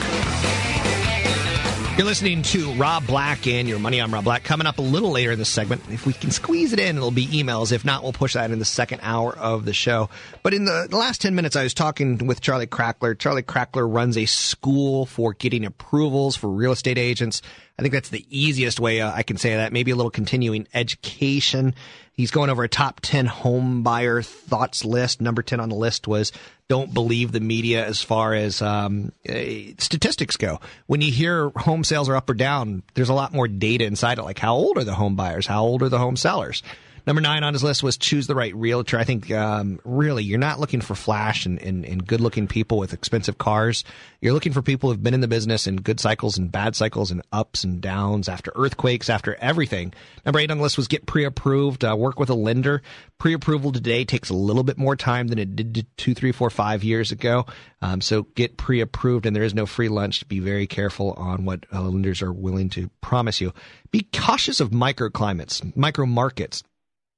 You're listening to Rob Black and Your Money. I'm Rob Black. Coming up a little later in the segment, if we can squeeze it in, it'll be emails. If not, we'll push that in the second hour of the show. But in the, the last 10 minutes, I was talking with Charlie Crackler. Charlie Crackler runs a school for getting approvals for real estate agents. I think that's the easiest way uh, I can say that. Maybe a little continuing education. He's going over a top 10 home buyer thoughts list. Number 10 on the list was don't believe the media as far as um, uh, statistics go. When you hear home sales are up or down, there's a lot more data inside it, like how old are the home buyers? How old are the home sellers? Number nine on his list was choose the right realtor. I think um, really you're not looking for flash and, and, and good looking people with expensive cars. You're looking for people who've been in the business in good cycles and bad cycles and ups and downs after earthquakes, after everything. Number eight on the list was get pre approved, uh, work with a lender. Pre approval today takes a little bit more time than it did two, three, four, five years ago. Um, so get pre approved, and there is no free lunch. Be very careful on what uh, lenders are willing to promise you. Be cautious of microclimates, micro markets.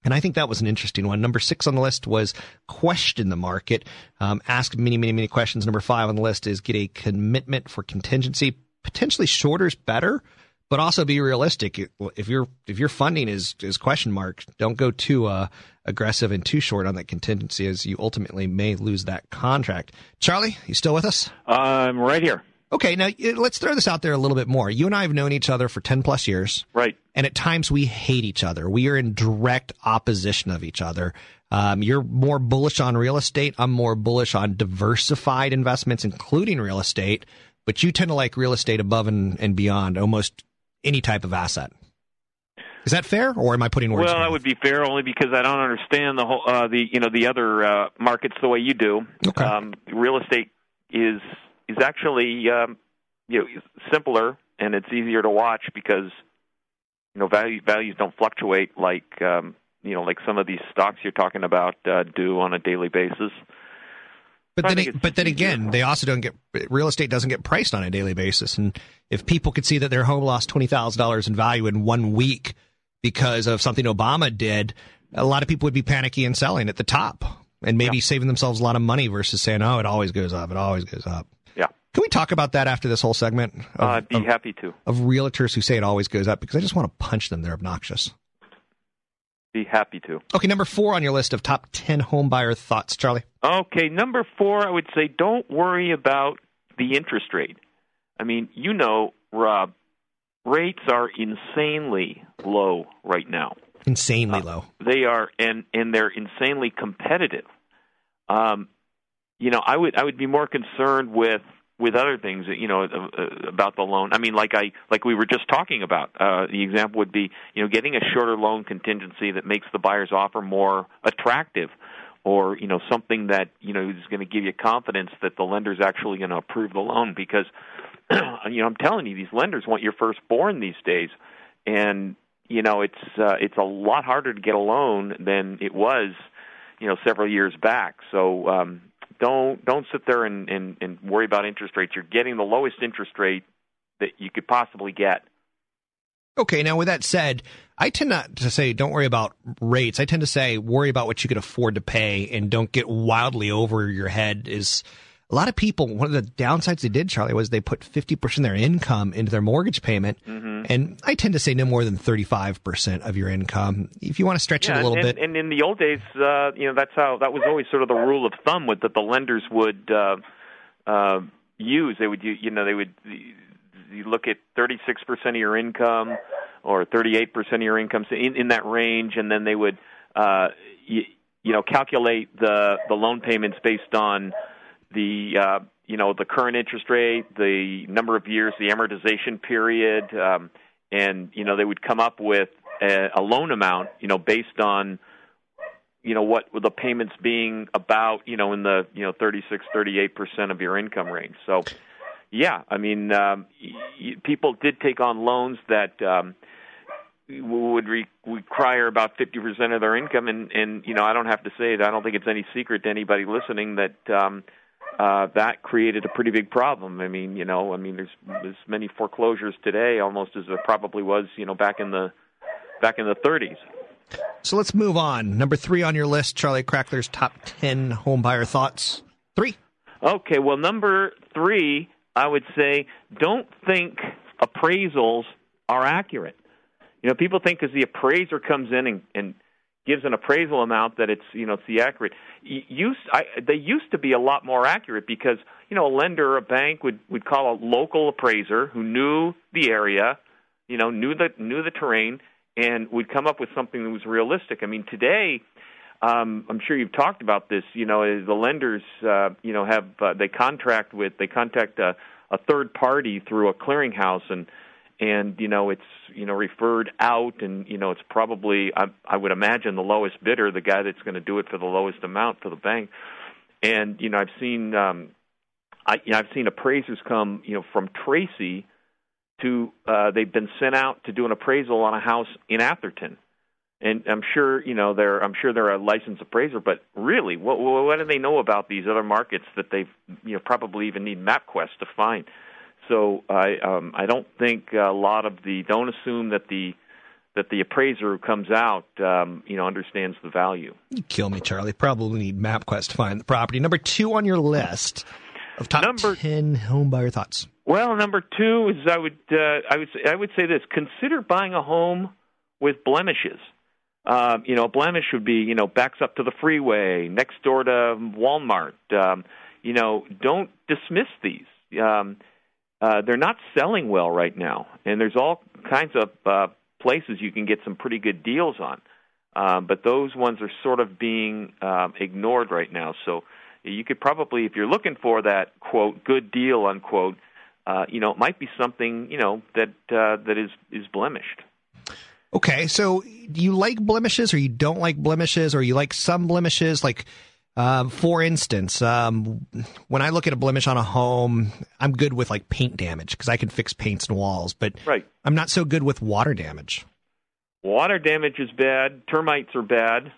And I think that was an interesting one. Number six on the list was question the market. Um, ask many, many, many questions. Number five on the list is get a commitment for contingency. Potentially shorter is better, but also be realistic. If your if your funding is is question mark, don't go too uh, aggressive and too short on that contingency, as you ultimately may lose that contract. Charlie, you still with us? I'm right here. Okay, now let's throw this out there a little bit more. You and I have known each other for 10 plus years. Right. And at times we hate each other. We are in direct opposition of each other. Um, you're more bullish on real estate. I'm more bullish on diversified investments, including real estate. But you tend to like real estate above and, and beyond almost any type of asset. Is that fair, or am I putting words? Well, that would be fair only because I don't understand the whole uh, the you know the other uh, markets the way you do. Okay. Um, real estate is is actually um, you know simpler and it's easier to watch because you know value values don't fluctuate like um, you know like some of these stocks you're talking about uh, do on a daily basis. But I then, it- but then again, they also don't get real estate doesn't get priced on a daily basis. And if people could see that their home lost twenty thousand dollars in value in one week because of something Obama did, a lot of people would be panicky and selling at the top, and maybe saving themselves a lot of money versus saying, "Oh, it always goes up. It always goes up." Can we talk about that after this whole segment? Of, Uh, I'd be of, happy to. of realtors who say it always goes up because I just want to punch them. They're obnoxious. Be happy to. Okay, number four on your list of top ten homebuyer thoughts, Charlie. Okay, number four, I would say don't worry about the interest rate. I mean, you know, Rob, rates are insanely low right now. Insanely low. They are, and and they're insanely competitive. Um, you know, I would I would be more concerned with with other things. You know, uh, uh, about the loan. I mean, like I like we were just talking about. Uh, the example would be, you know, getting a shorter loan contingency that makes the buyer's offer more attractive or you know something that you know is going to give you confidence that the lender's actually going to approve the loan because you know I'm telling you these lenders want your firstborn these days and you know it's uh, it's a lot harder to get a loan than it was you know several years back so um don't don't sit there and and, and worry about interest rates you're getting the lowest interest rate that you could possibly get Okay, now with that said, I tend not to say don't worry about rates. I tend to say worry about what you can afford to pay and don't get wildly over your head. Is a lot of people one of the downsides they did, Charlie, was they put fifty percent of their income into their mortgage payment, Mhm. and I tend to say no more than thirty five percent of your income. If you want to stretch yeah, it a little and, bit, And in the old days, uh, you know, that's how that was always sort of the rule of thumb with that the lenders would uh, uh, use. They would, you, you know, they would you look at 36% of your income or 38% of your income so in, in that range, and then they would, uh, you, you know, calculate the the loan payments based on the uh, you know the current interest rate, the number of years, the amortization period, um, and you know they would come up with a, a loan amount, you know, based on you know what the payments being about, you know, in the you know 36, 38 percent of your income range. So, yeah, I mean, um, y- people did take on loans that. Um, would re- require about 50% of their income and and you know I don't have to say it I don't think it's any secret to anybody listening that um uh that created a pretty big problem I mean you know I mean there's as many foreclosures today almost as there probably was you know back in the back in the 30s so let's move on. Number three on your list, Charlie Crackler's top ten home buyer thoughts. Three. Okay, well, number three, I would say don't think appraisals are accurate. You know, people think because the appraiser comes in and, and gives an appraisal amount that it's you know it's the accurate. Used, I, they used to be a lot more accurate because you know a lender a bank would would call a local appraiser who knew the area, you know, knew the knew the terrain, and would come up with something that was realistic. I mean, today um, I'm sure you've talked about this. You know, the lenders, uh, you know, have uh, they contract with they contact a, a third party through a clearinghouse, and and you know it's you know referred out, and you know it's probably I, I would imagine the lowest bidder, the guy that's going to do it for the lowest amount for the bank. And you know, I've seen um, I, you know, I've seen appraisers come, you know, from Tracy to uh, they've been sent out to do an appraisal on a house in Atherton and I'm sure you know they're I'm sure they're a licensed appraiser, but really, what what do they know about these other markets that they you know probably even need MapQuest to find? So I um, I don't think a lot of the don't assume that the that the appraiser who comes out um, you know understands the value. You kill me, Charlie. Probably need MapQuest to find the property. Number two on your list of top Number- ten home buyer thoughts. Well, number two is I would uh, I would say, I would say this: consider buying a home with blemishes. Um, you know, a blemish would be you know backs up to the freeway, next door to Walmart. Um, you know, don't dismiss these. Um, uh, they're not selling well right now, and there's all kinds of uh, places you can get some pretty good deals on. Um, but those ones are sort of being um, ignored right now. So you could probably, if you're looking for that quote good deal unquote, uh, you know, it might be something you know that uh, that is is blemished. Okay, so do you like blemishes, or you don't like blemishes, or you like some blemishes? Like, um, for instance, um, when I look at a blemish on a home, I'm good with like paint damage because I can fix paints and walls, but right. I'm not so good with water damage. Water damage is bad. Termites are bad.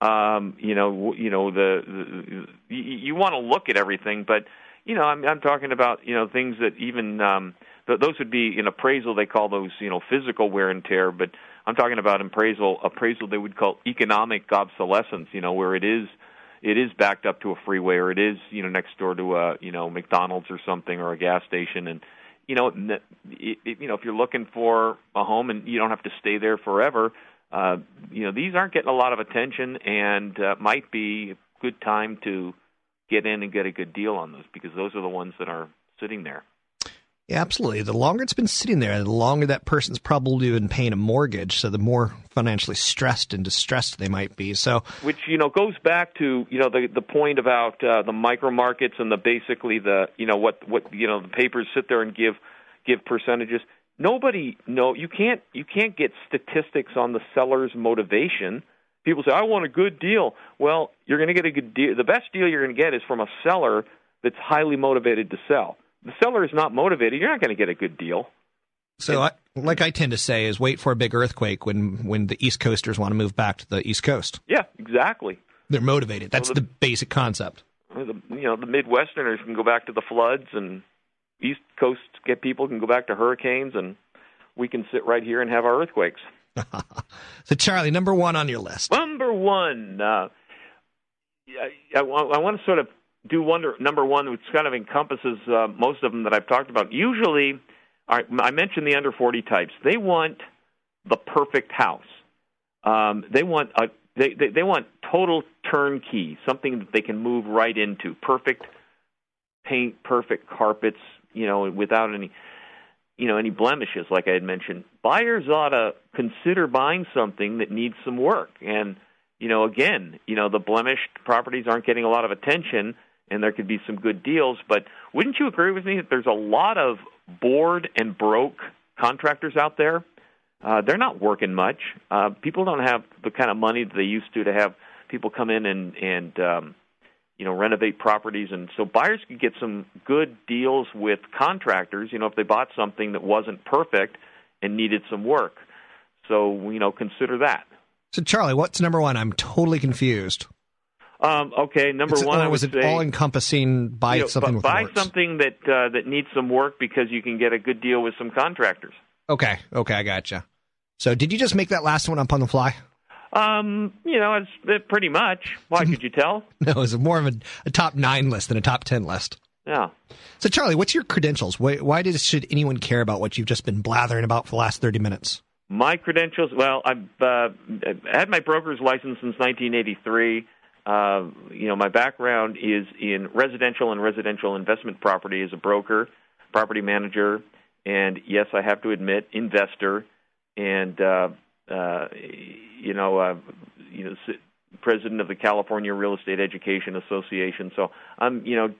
Um, you know, you know the, the you, you want to look at everything, but you know, I'm, I'm talking about you know things that even um, th- those would be in appraisal. They call those you know physical wear and tear, but I'm talking about appraisal. Appraisal they would call economic obsolescence. You know, where it is it is backed up to a freeway or it is you know next door to a you know McDonald's or something or a gas station. And you know it, it, you know if you're looking for a home and you don't have to stay there forever uh you know these aren't getting a lot of attention and uh, might be a good time to get in and get a good deal on those because those are the ones that are sitting there Yeah, absolutely. The longer it's been sitting there, the longer that person's probably been paying a mortgage, so the more financially stressed and distressed they might be. So, which you know goes back to you know the the point about uh, the micro markets and the basically the you know what what you know the papers sit there and give give percentages. Nobody no you can't you can't get statistics on the seller's motivation. People say I want a good deal. Well, you're going to get a good deal. The best deal you're going to get is from a seller that's highly motivated to sell. The seller is not motivated. You're not going to get a good deal. so I, like I tend to say, is wait for a big earthquake when when the East Coasters want to move back to the East Coast. Yeah, exactly. They're motivated. That's Well, the- the basic concept. the you know the Midwesterners can go back to the floods, and East Coast get people can go back to hurricanes, and we can sit right here and have our earthquakes. So, Charlie, number one on your list. Number one, uh, I, I, I want to sort of do wonder number one, which kind of encompasses uh, most of them that I've talked about. Usually, I mentioned the under forty types. They want the perfect house. Um, they want a they, they they want total turnkey, something that they can move right into. Perfect paint, perfect carpets, you know, without any you know any blemishes like I had mentioned. Buyers ought to consider buying something that needs some work. And you know, again, you know, the blemished properties aren't getting a lot of attention and there could be some good deals, but wouldn't you agree with me that there's a lot of bored and broke contractors out there? Uh, they're not working much. Uh, people don't have the kind of money that they used to to have people come in and and um, you know renovate properties, and so buyers could get some good deals with contractors. You know, if they bought something that wasn't perfect and needed some work. So you know, consider that. So, Charlie, what's number one? I'm totally confused. Um, okay, number It's- one, or I was it all encompassing? Buy you know, something buy something that uh, that needs some work because you can get a good deal with some contractors. Okay, okay, I gotcha. So, did you just make that last one up on the fly? Um, you know, it's it, pretty much. Why could you tell? No, it's a more of a, a top nine list than a top ten list. Yeah. So, Charlie, what's your credentials? Why, why does should anyone care about what you've just been blathering about for the last thirty minutes? My credentials. Well, I've uh, had my broker's license since 1983. Uh, you know, my background is in residential and residential investment property as a broker, property manager, and yes, I have to admit, investor, and uh, uh, you know, uh, you know, president of the California Real Estate Education Association. So I'm, you know,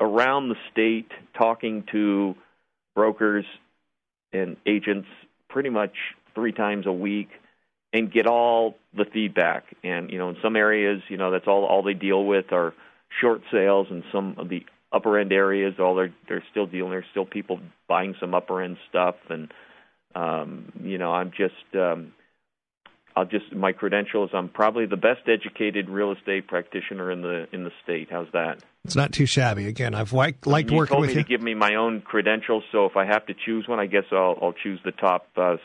around the state talking to brokers and agents pretty much three times a week and get all the feedback. And you know, in some areas, you know, that's all all they deal with are short sales, and some of the upper end areas, all they're they're still dealing. There's still people buying some upper end stuff, and um, you know, I'm just. Um, I'll just my credentials. I'm probably the best educated real estate practitioner in the in the state. How's that? It's not too shabby. Again, I've liked, liked you working told with me you. to give me my own credentials, so if I have to choose one, I guess I'll I'll choose the top uh,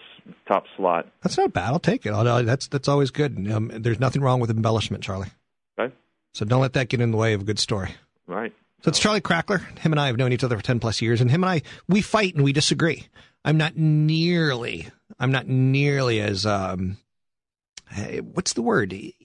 top slot. That's not bad. I'll take it. I'll, that's that's always good. Um, there's nothing wrong with embellishment, Charlie. Okay. So don't let that get in the way of a good story. Right. So it's Charlie Crackler. Him and I have known each other for ten plus years, and him and I we fight and we disagree. I'm not nearly. I'm not nearly as um. What's the word? He,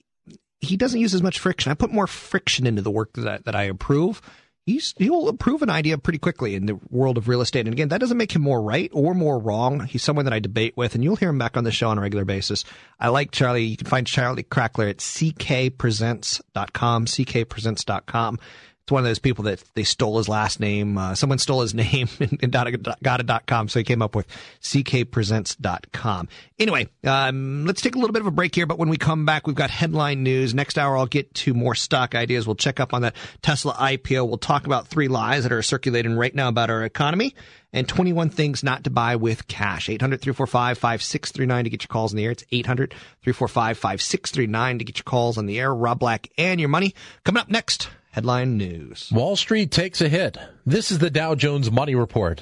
he doesn't use as much friction. I put more friction into the work that I, that I approve. He'll approve an idea pretty quickly in the world of real estate. And again, that doesn't make him more right or more wrong. He's someone that I debate with, and you'll hear him back on the show on a regular basis. I like Charlie. You can find Charlie Crackler at ckpresents.com, ckpresents.com. It's one of those people that they stole his last name. Uh, someone stole his name in, dot com, so he came up with ckpresents.com. Anyway, um, let's take a little bit of a break here, but when we come back, we've got headline news. Next hour, I'll get to more stock ideas. We'll check up on the Tesla IPO. We'll talk about three lies that are circulating right now about our economy and 21 things not to buy with cash. 800 345 5639 to get your calls in the air. It's 800 345 5639 to get your calls on the air. Rob Black and your money. Coming up next headline news. Wall Street takes a hit. This is the Dow Jones Money Report.